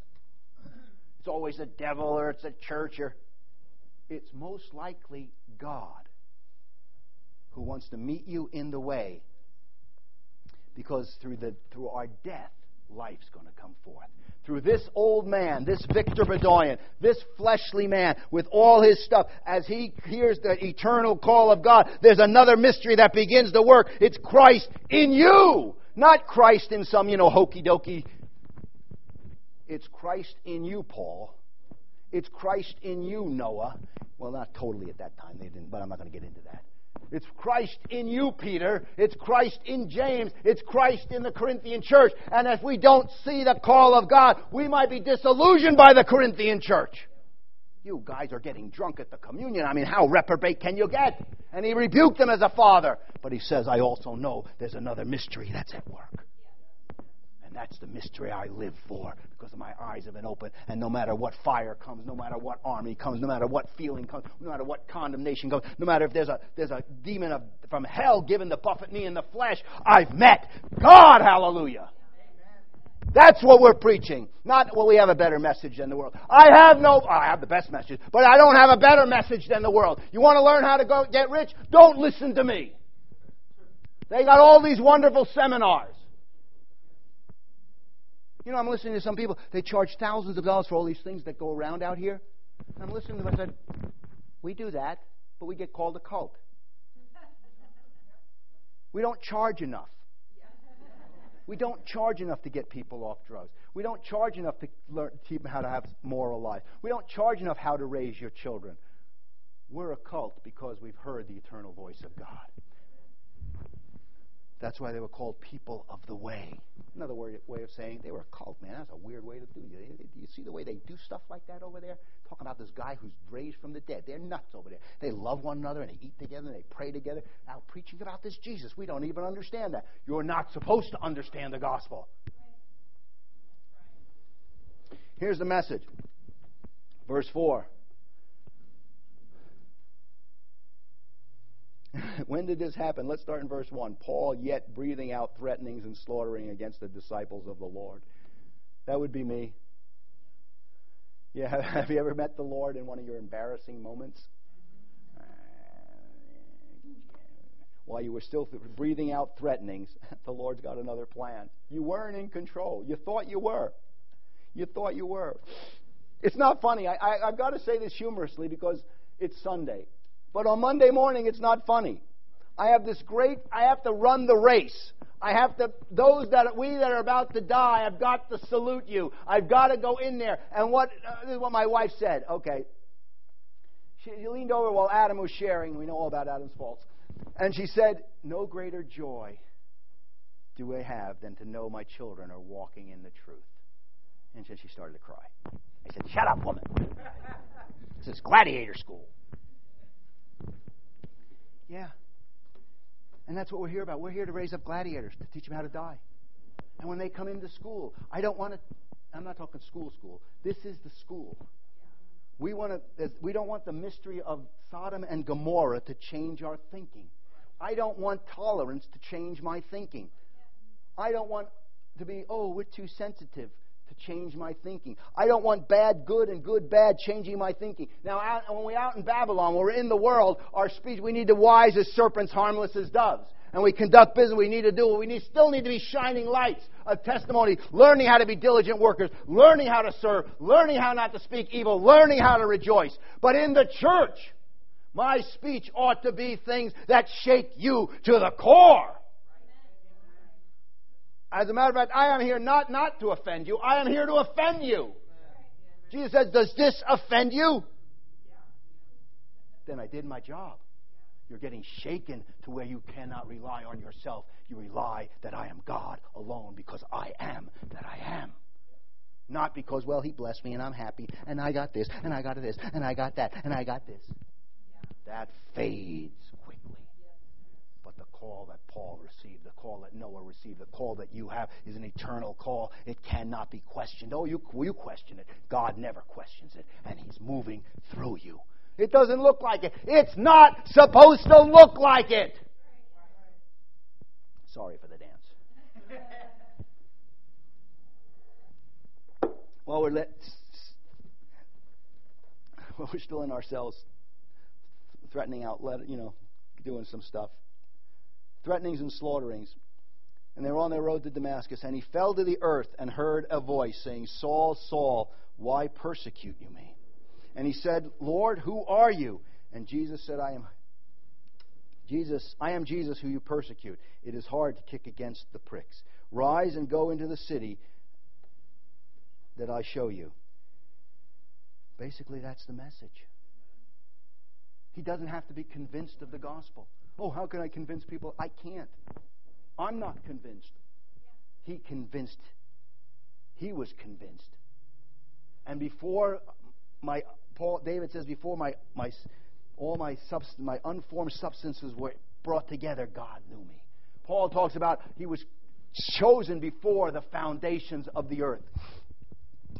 It's always the devil or it's a church or it's most likely God who wants to meet you in the way because through the through our death life's going to come forth through this old man, this Victor Bedoyan, this fleshly man with all his stuff, as he hears the eternal call of God, there's another mystery that begins to work. It's Christ in you, not Christ in some, you know, hokey dokey. It's Christ in you, Paul. It's Christ in you, Noah. Well, not totally at that time, they didn't, but I'm not going to get into that. It's Christ in you, Peter. It's Christ in James. It's Christ in the Corinthian church. And if we don't see the call of God, we might be disillusioned by the Corinthian church. You guys are getting drunk at the communion. I mean, how reprobate can you get? And he rebuked them as a father. But he says, I also know there's another mystery that's at work. That's the mystery I live for because my eyes have been opened. And no matter what fire comes, no matter what army comes, no matter what feeling comes, no matter what condemnation comes, no matter if there's a, there's a demon of, from hell given to buffet me in the flesh, I've met God. Hallelujah. That's what we're preaching. Not, well, we have a better message than the world. I have no, I have the best message, but I don't have a better message than the world. You want to learn how to go get rich? Don't listen to me. They got all these wonderful seminars. You know, I'm listening to some people, they charge thousands of dollars for all these things that go around out here. I'm listening to them, I said, we do that, but we get called a cult. We don't charge enough. We don't charge enough to get people off drugs. We don't charge enough to learn, teach them how to have moral life. We don't charge enough how to raise your children. We're a cult because we've heard the eternal voice of God. That's why they were called people of the way. Another word, way of saying they were a cult, man. That's a weird way to do it. Do you see the way they do stuff like that over there? Talking about this guy who's raised from the dead. They're nuts over there. They love one another and they eat together and they pray together. Now, preaching about this Jesus, we don't even understand that. You're not supposed to understand the gospel. Here's the message. Verse 4. *laughs* when did this happen? Let's start in verse 1. Paul, yet breathing out threatenings and slaughtering against the disciples of the Lord. That would be me. Yeah, *laughs* have you ever met the Lord in one of your embarrassing moments? While you were still breathing out threatenings, *laughs* the Lord's got another plan. You weren't in control. You thought you were. You thought you were. It's not funny. I, I, I've got to say this humorously because it's Sunday. But on Monday morning, it's not funny. I have this great, I have to run the race. I have to, those that, we that are about to die, I've got to salute you. I've got to go in there. And what, uh, this is what my wife said. Okay. She, she leaned over while Adam was sharing. We know all about Adam's faults. And she said, No greater joy do I have than to know my children are walking in the truth. And then she started to cry. I said, Shut up, woman. This is gladiator school. Yeah. And that's what we're here about. We're here to raise up gladiators, to teach them how to die. And when they come into school, I don't want to, I'm not talking school school. This is the school. We, want to, we don't want the mystery of Sodom and Gomorrah to change our thinking. I don't want tolerance to change my thinking. I don't want to be, oh, we're too sensitive change my thinking. I don't want bad good and good bad changing my thinking. Now, out, when we're out in Babylon, when we're in the world, our speech, we need to wise as serpents, harmless as doves. And we conduct business, we need to do what we need, still need to be shining lights of testimony, learning how to be diligent workers, learning how to serve, learning how not to speak evil, learning how to rejoice. But in the church, my speech ought to be things that shake you to the core. As a matter of fact, I am here not not to offend you. I am here to offend you. Jesus says, Does this offend you? Then I did my job. You're getting shaken to where you cannot rely on yourself. You rely that I am God alone because I am that I am. Not because, well, He blessed me and I'm happy and I got this and I got this and I got that and I got this. That fades call that Paul received, the call that Noah received, the call that you have is an eternal call. It cannot be questioned. Oh, you, you question it. God never questions it, and He's moving through you. It doesn't look like it. It's not supposed to look like it. Sorry for the dance. well, we're let, well, we're still in ourselves, threatening out, you know, doing some stuff, threatenings and slaughterings. And they were on their road to Damascus, and he fell to the earth and heard a voice saying, Saul, Saul, why persecute you me? And he said, Lord, who are you? And Jesus said, I am Jesus, I am Jesus who you persecute. It is hard to kick against the pricks. Rise and go into the city that I show you. Basically, that's the message. He doesn't have to be convinced of the gospel. Oh, how can I convince people? I can't. I'm not convinced. He convinced. He was convinced. And before my Paul David says before my my all my substance, my unformed substances were brought together, God knew me. Paul talks about he was chosen before the foundations of the earth.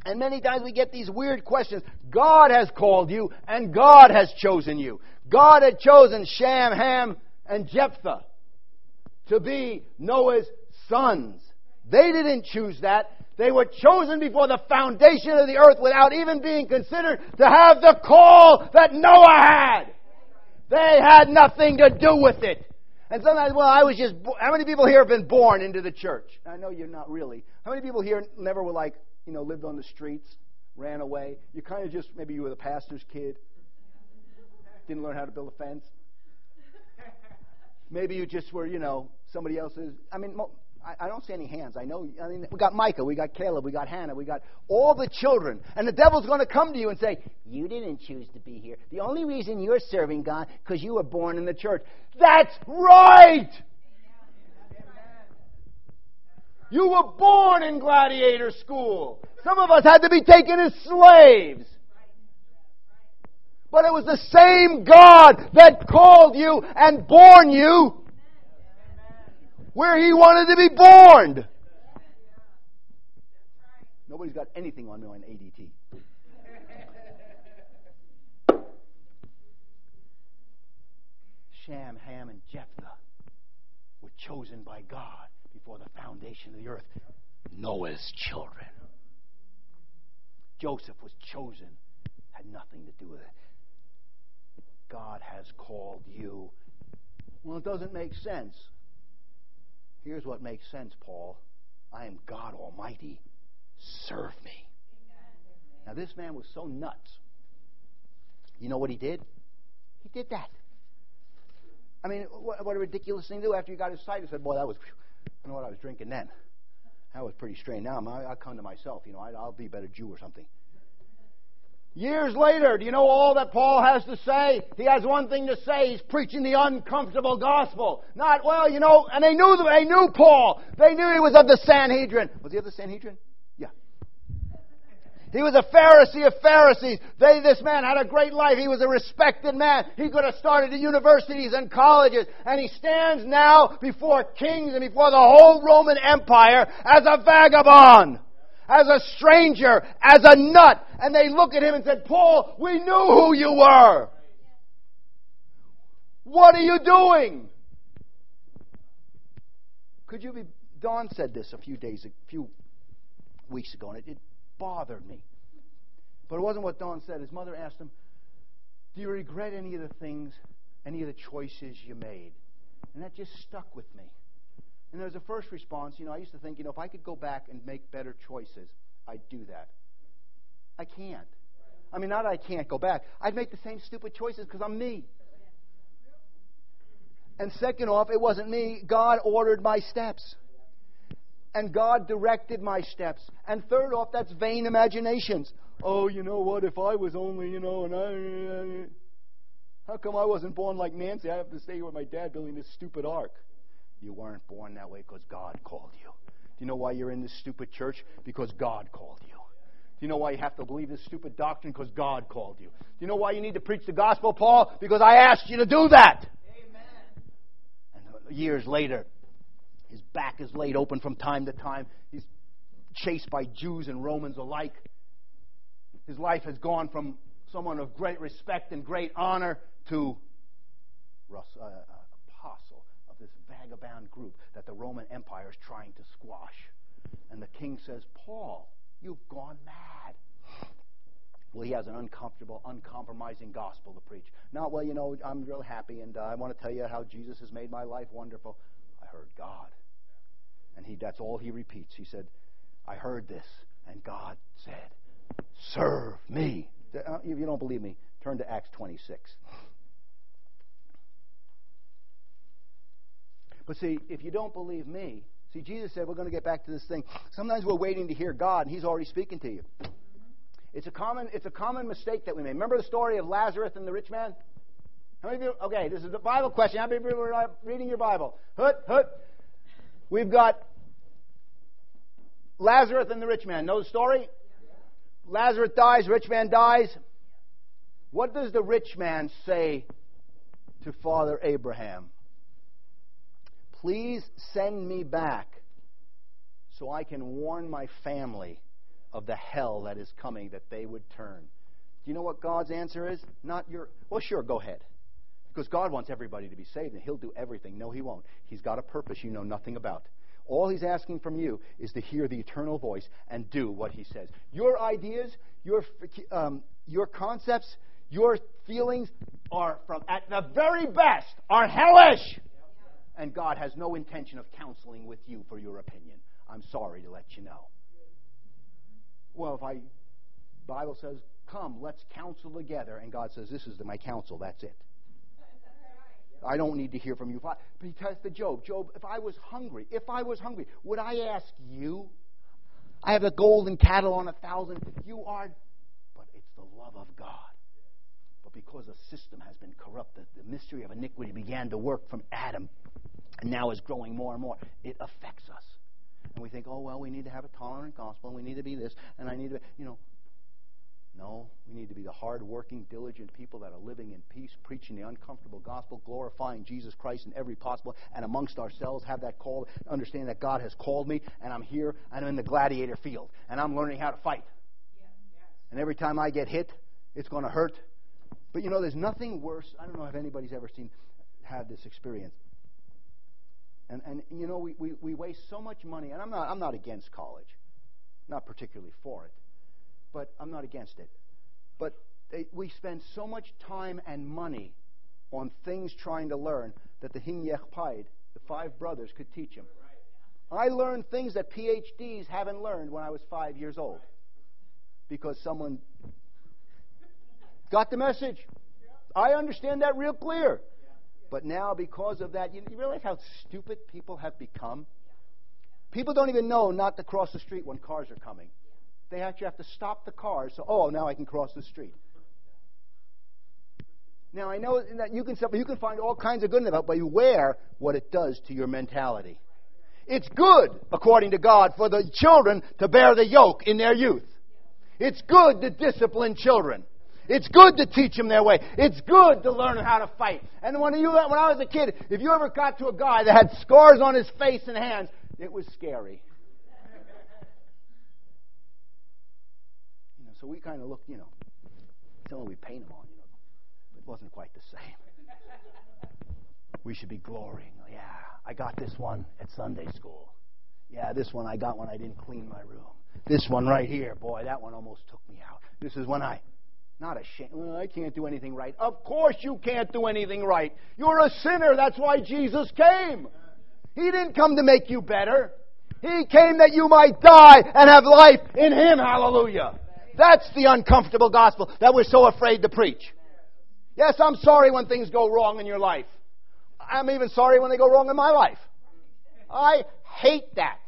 And many times we get these weird questions. God has called you and God has chosen you. God had chosen Sham, Ham, and Jephthah to be Noah's sons. They didn't choose that. They were chosen before the foundation of the earth without even being considered to have the call that Noah had. They had nothing to do with it. And sometimes, well, I was just. How many people here have been born into the church? I know you're not really. How many people here never were like, you know, lived on the streets, ran away? You kind of just maybe you were the pastor's kid, didn't learn how to build a fence. Maybe you just were, you know, somebody else's. I mean, I, don't see any hands. I know. I mean, we got Micah, we got Caleb, we got Hannah, we got all the children. And the devil's going to come to you and say, You didn't choose to be here. The only reason you're serving God because you were born in the church. That's right! You were born in gladiator school. Some of us had to be taken as slaves. But it was the same God that called you and born you where he wanted to be born. Nobody's got anything on me on ADT. Sham, Ham, and Jephthah were chosen by God before the foundation of the earth. Noah's children. Joseph was chosen, had nothing to do with it. God has called you. Well, it doesn't make sense. Here's what makes sense, Paul. I am God Almighty. Serve me. Now, this man was so nuts. You know what he did? He did that. I mean, what, what a ridiculous thing to do after he got his sight. He said, Boy, that was, I know what I was drinking then. That was pretty strange. Now i will come to myself. You know, I'll be a better Jew or something. Years later, do you know all that Paul has to say? He has one thing to say. He's preaching the uncomfortable gospel. Not, well, you know, and they knew, they knew Paul. They knew he was of the Sanhedrin. Was he of the Sanhedrin? Yeah. He was a Pharisee of Pharisees. They, this man had a great life. He was a respected man. He could have started the universities and colleges. And he stands now before kings and before the whole Roman Empire as a vagabond as a stranger, as a nut. And they look at him and said, Paul, we knew who you were. What are you doing? Could you be, Don said this a few days, a few weeks ago, and it, it bothered me. But it wasn't what Don said. His mother asked him, Do you regret any of the things, any of the choices you made? And that just stuck with me. And there's a first response. You know, I used to think, you know, if I could go back and make better choices, I'd do that. I can't. I mean, not I can't go back. I'd make the same stupid choices because I'm me. And second off, it wasn't me. God ordered my steps. And God directed my steps. And third off, that's vain imaginations. Oh, you know what? If I was only, you know, and I. How come I wasn't born like Nancy? I have to stay with my dad building this stupid ark. You weren't born that way because God called you. Do you know why you're in this stupid church? Because God called you. Do you know why you have to believe this stupid doctrine? Because God called you. Do you know why you need to preach the gospel, Paul? Because I asked you to do that. Amen. And years later, his back is laid open from time to time. He's chased by Jews and Romans alike. His life has gone from someone of great respect and great honor to uh, this vagabond group that the Roman Empire is trying to squash. And the king says, Paul, you've gone mad. Well, he has an uncomfortable, uncompromising gospel to preach. Not, well, you know, I'm real happy and uh, I want to tell you how Jesus has made my life wonderful. I heard God. And he, that's all he repeats. He said, I heard this, and God said, Serve me. Uh, if you don't believe me, turn to Acts 26. But see, if you don't believe me, see, Jesus said, we're going to get back to this thing. Sometimes we're waiting to hear God, and He's already speaking to you. It's a common, it's a common mistake that we make. Remember the story of Lazarus and the rich man? How many of you, okay, this is a Bible question. How many of you are reading your Bible? Hut, hut. We've got Lazarus and the rich man. Know the story? Lazarus dies, rich man dies. What does the rich man say to Father Abraham? Please send me back so I can warn my family of the hell that is coming that they would turn. Do you know what God's answer is? Not your. Well, sure, go ahead. Because God wants everybody to be saved and He'll do everything. No, He won't. He's got a purpose you know nothing about. All He's asking from you is to hear the eternal voice and do what He says. Your ideas, your, um, your concepts, your feelings are, from at the very best, are hellish and God has no intention of counseling with you for your opinion. I'm sorry to let you know. Well, if I, Bible says, come, let's counsel together, and God says, this is my counsel, that's it. I don't need to hear from you. Tells the Job, Job, if I was hungry, if I was hungry, would I ask you? I have a golden cattle on a thousand. You are, but it's the love of God. But because the system has been corrupted, the mystery of iniquity began to work from Adam and now is growing more and more, it affects us. And we think, oh, well, we need to have a tolerant gospel, and we need to be this, and I need to, be, you know. No, we need to be the hard-working, diligent people that are living in peace, preaching the uncomfortable gospel, glorifying Jesus Christ in every possible, and amongst ourselves have that call, understand that God has called me, and I'm here, and I'm in the gladiator field, and I'm learning how to fight. And every time I get hit, it's going to hurt. But you know, there's nothing worse. I don't know if anybody's ever seen had this experience. And, and you know, we, we, we waste so much money, and I'm not, I'm not against college, not particularly for it, but I'm not against it. But they, we spend so much time and money on things trying to learn that the Hinyechpaid, the five brothers, could teach him. I learned things that PhDs haven't learned when I was five years old because someone got the message. I understand that real clear. But now, because of that, you, you realize how stupid people have become? People don't even know not to cross the street when cars are coming. They actually have to stop the cars so, oh, now I can cross the street. Now, I know that you can, you can find all kinds of good in it, but beware what it does to your mentality. It's good, according to God, for the children to bear the yoke in their youth. It's good to discipline children. It's good to teach them their way. It's good to learn how to fight. And when, you, when I was a kid, if you ever got to a guy that had scars on his face and hands, it was scary. You know, so we kind of looked, you know, until we paint them on, you know, it wasn't quite the same. We should be glorying. Yeah, I got this one at Sunday school. Yeah, this one I got when I didn't clean my room. This one right here, boy, that one almost took me out. This is when I not ashamed. Well, I can't do anything right. Of course you can't do anything right. You're a sinner. That's why Jesus came. He didn't come to make you better. He came that you might die and have life in Him. Hallelujah. That's the uncomfortable gospel that we're so afraid to preach. Yes, I'm sorry when things go wrong in your life. I'm even sorry when they go wrong in my life. I hate that.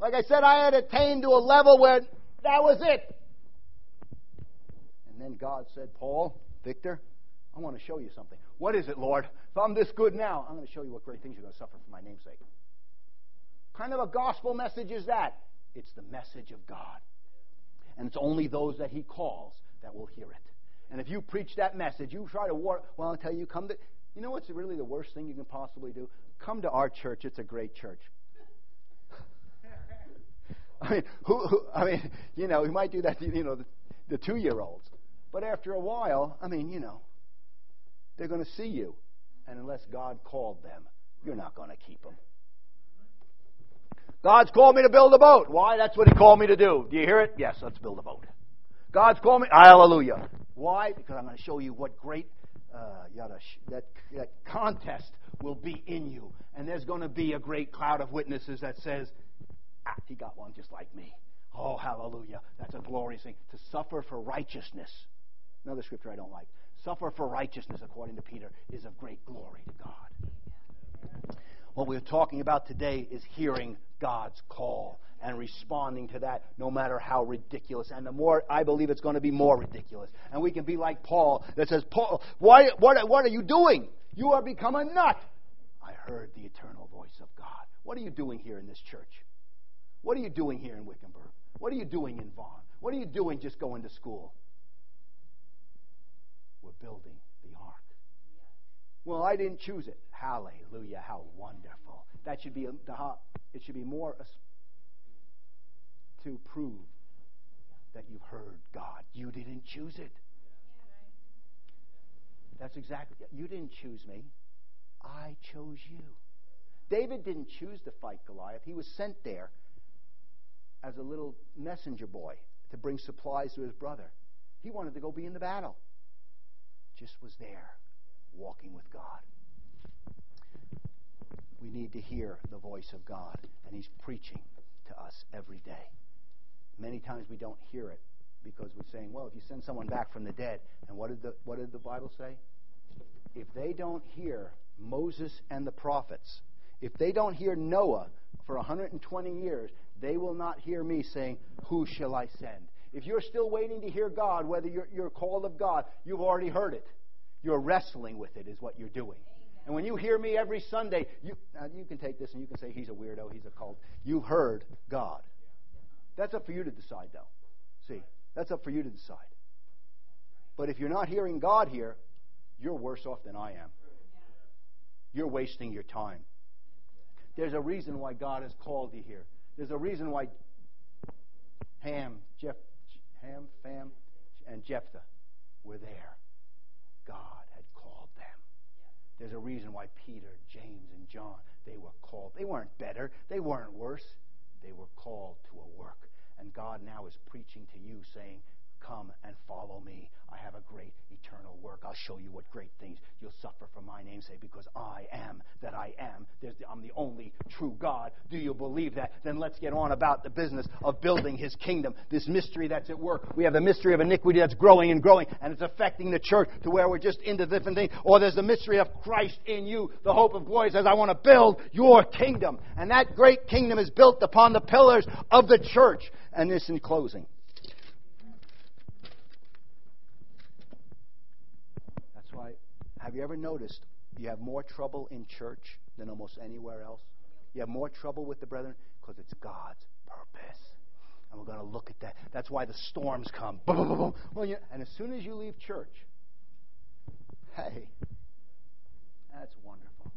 Like I said, I had attained to a level where that was it. And then God said, Paul, Victor, I want to show you something. What is it, Lord? If I'm this good now, I'm going to show you what great things you're going to suffer for my namesake. Kind of a gospel message is that? It's the message of God. And it's only those that He calls that will hear it. And if you preach that message, you try to war. Well, I'll tell you, come to. You know what's really the worst thing you can possibly do? Come to our church. It's a great church. *laughs* I mean, who, who, I mean, you know, we might do that to, you know, the, the two year olds. But after a while, I mean, you know, they're going to see you. And unless God called them, You're not going to keep them. God's called me to build a boat. Why? That's what He called me to do. Do you hear it? Yes, let's build a boat. God's called me. Hallelujah. Why? Because I'm going to show you what great uh, that, that contest will be in you. And there's going to be a great cloud of witnesses that says, ah, he got one just like me. Oh, hallelujah. That's a glorious thing. To suffer for righteousness. Another scripture I don't like. Suffer for righteousness, according to Peter, is of great glory to God. What we're talking about today is hearing God's call and responding to that, no matter how ridiculous. And the more, I believe it's going to be more ridiculous. And we can be like Paul that says, Paul, why, what, what are you doing? You are become a nut. I heard the eternal voice of God. What are you doing here in this church? What are you doing here in Wickenburg? What are you doing in Vaughan? What are you doing just going to school? Building the ark. Well, I didn't choose it. Hallelujah. How wonderful. That should be um, the it should be more to prove that you've heard God. You didn't choose it. That's exactly you didn't choose me. I chose you. David didn't choose to fight Goliath. He was sent there as a little messenger boy to bring supplies to his brother. He wanted to go be in the battle. Just was there, walking with God. We need to hear the voice of God, and He's preaching to us every day. Many times we don't hear it because we're saying, well, if you send someone back from the dead, and what did the, what did the Bible say? If they don't hear Moses and the prophets, if they don't hear Noah for 120 years, they will not hear me saying, Who shall I send? If you're still waiting to hear God, whether you're, you're called of God, you've already heard it. You're wrestling with it, is what you're doing. And when you hear me every Sunday, you, you can take this and you can say, He's a weirdo, he's a cult. You've heard God. That's up for you to decide, though. See, that's up for you to decide. But if you're not hearing God here, you're worse off than I am. You're wasting your time. There's a reason why God has called you here. There's a reason why Ham, Jeff, Ham, Fam, and Jephthah were there. God had called them. There's a reason why Peter, James, and John, they were called. They weren't better. They weren't worse. They were called to a work. And God now is preaching to you, saying, Come and follow me. I have a great eternal work. I'll show you what great things you'll suffer for my name's sake because I am that I am. The, I'm the only true God. Do you believe that? Then let's get on about the business of building his kingdom. This mystery that's at work. We have the mystery of iniquity that's growing and growing and it's affecting the church to where we're just into different things. Or there's the mystery of Christ in you, the hope of glory says, I want to build your kingdom. And that great kingdom is built upon the pillars of the church. And this in closing. Have you ever noticed you have more trouble in church than almost anywhere else? You have more trouble with the brethren because it's God's purpose. And we're going to look at that. That's why the storms come. Boom, boom, boom. Well, and as soon as you leave church, hey, that's wonderful.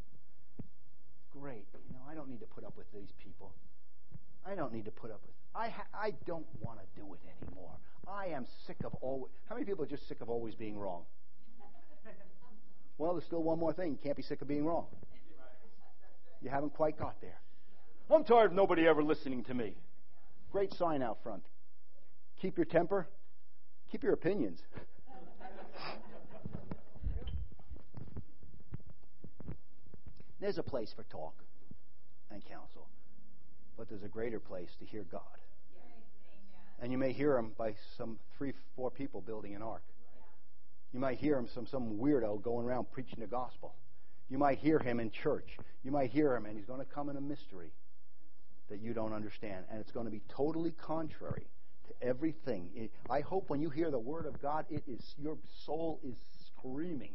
Great. You know, I don't need to put up with these people. I don't need to put up with. I ha- I don't want to do it anymore. I am sick of always. How many people are just sick of always being wrong? Well, there's still one more thing. You can't be sick of being wrong. You haven't quite got there. I'm tired of nobody ever listening to me. Great sign out front. Keep your temper, keep your opinions. There's a place for talk and counsel, but there's a greater place to hear God. And you may hear him by some three, four people building an ark. You might hear him some some weirdo going around preaching the gospel. You might hear him in church. You might hear him, and he's going to come in a mystery that you don't understand, and it's going to be totally contrary to everything. I hope when you hear the word of God, it is your soul is screaming.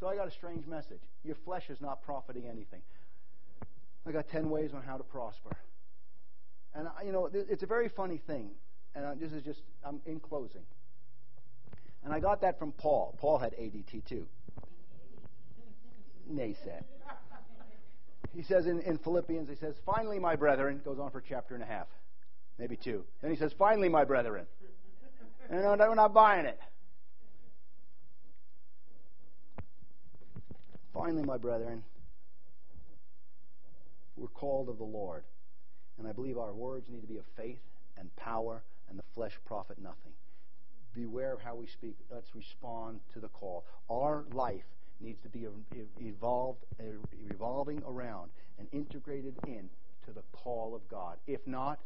So I got a strange message. Your flesh is not profiting anything. I got ten ways on how to prosper, and you know it's a very funny thing. And this is just I'm in closing. And I got that from Paul. Paul had ADD too. Naysay. He says in, in Philippians, he says, Finally, my brethren, goes on for a chapter and a half, maybe two. Then he says, Finally, my brethren. And we're not buying it. Finally, my brethren, we're called of the Lord. And I believe our words need to be of faith and power, and the flesh profit nothing. Beware of how we speak. Let's respond to the call. Our life needs to be evolved, revolving around and integrated in to the call of God. If not,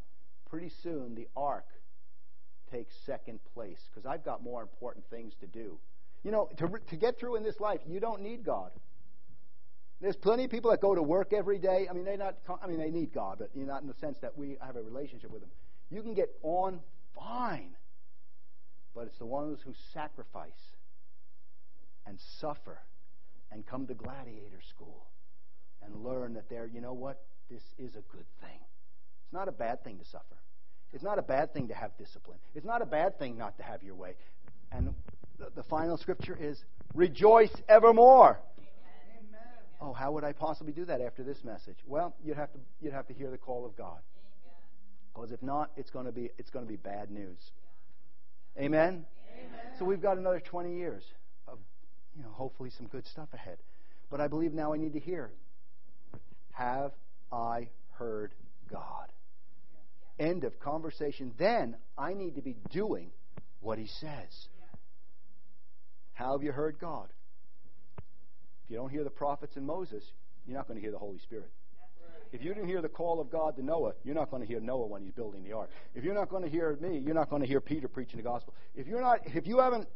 pretty soon the ark takes second place because I've got more important things to do. You know, to, to get through in this life, you don't need God. There's plenty of people that go to work every day. I mean, they not. I mean, they need God, but not in the sense that we have a relationship with Him. You can get on fine, but it's the ones who sacrifice and suffer and come to gladiator school and learn that they're. You know what? This is a good thing. It's not a bad thing to suffer. It's not a bad thing to have discipline. It's not a bad thing not to have your way. And the, the final scripture is rejoice evermore. Oh, how would I possibly do that after this message? Well, you'd have to you'd have to hear the call of God. Because if not, it's going to be it's going to be bad news. Amen? Amen. So we've got another 20 years of you know hopefully some good stuff ahead. But I believe now I need to hear have I heard God? End of conversation. Then I need to be doing what he says. How have you heard God? If you don't hear the prophets and Moses, you're not going to hear the Holy Spirit. If you didn't hear the call of God to Noah, you're not going to hear Noah when he's building the ark. If you're not going to hear me, you're not going to hear Peter preaching the gospel. If you're not, if you haven't,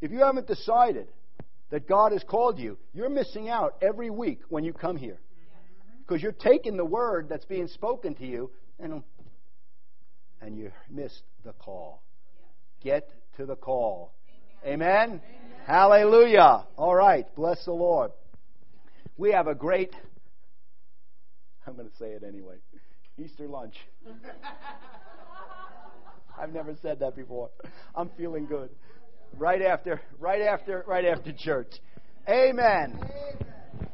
if you haven't decided that God has called you, you're missing out every week when you come here, because you're taking the word that's being spoken to you and and you missed the call. Get to the call. Amen. Amen. Hallelujah. All right. Bless the Lord. We have a great, *laughs* I'm going to say it anyway, Easter lunch. *laughs* I've never said that before. I'm feeling good. Right after, right after, right after church. Amen. Amen.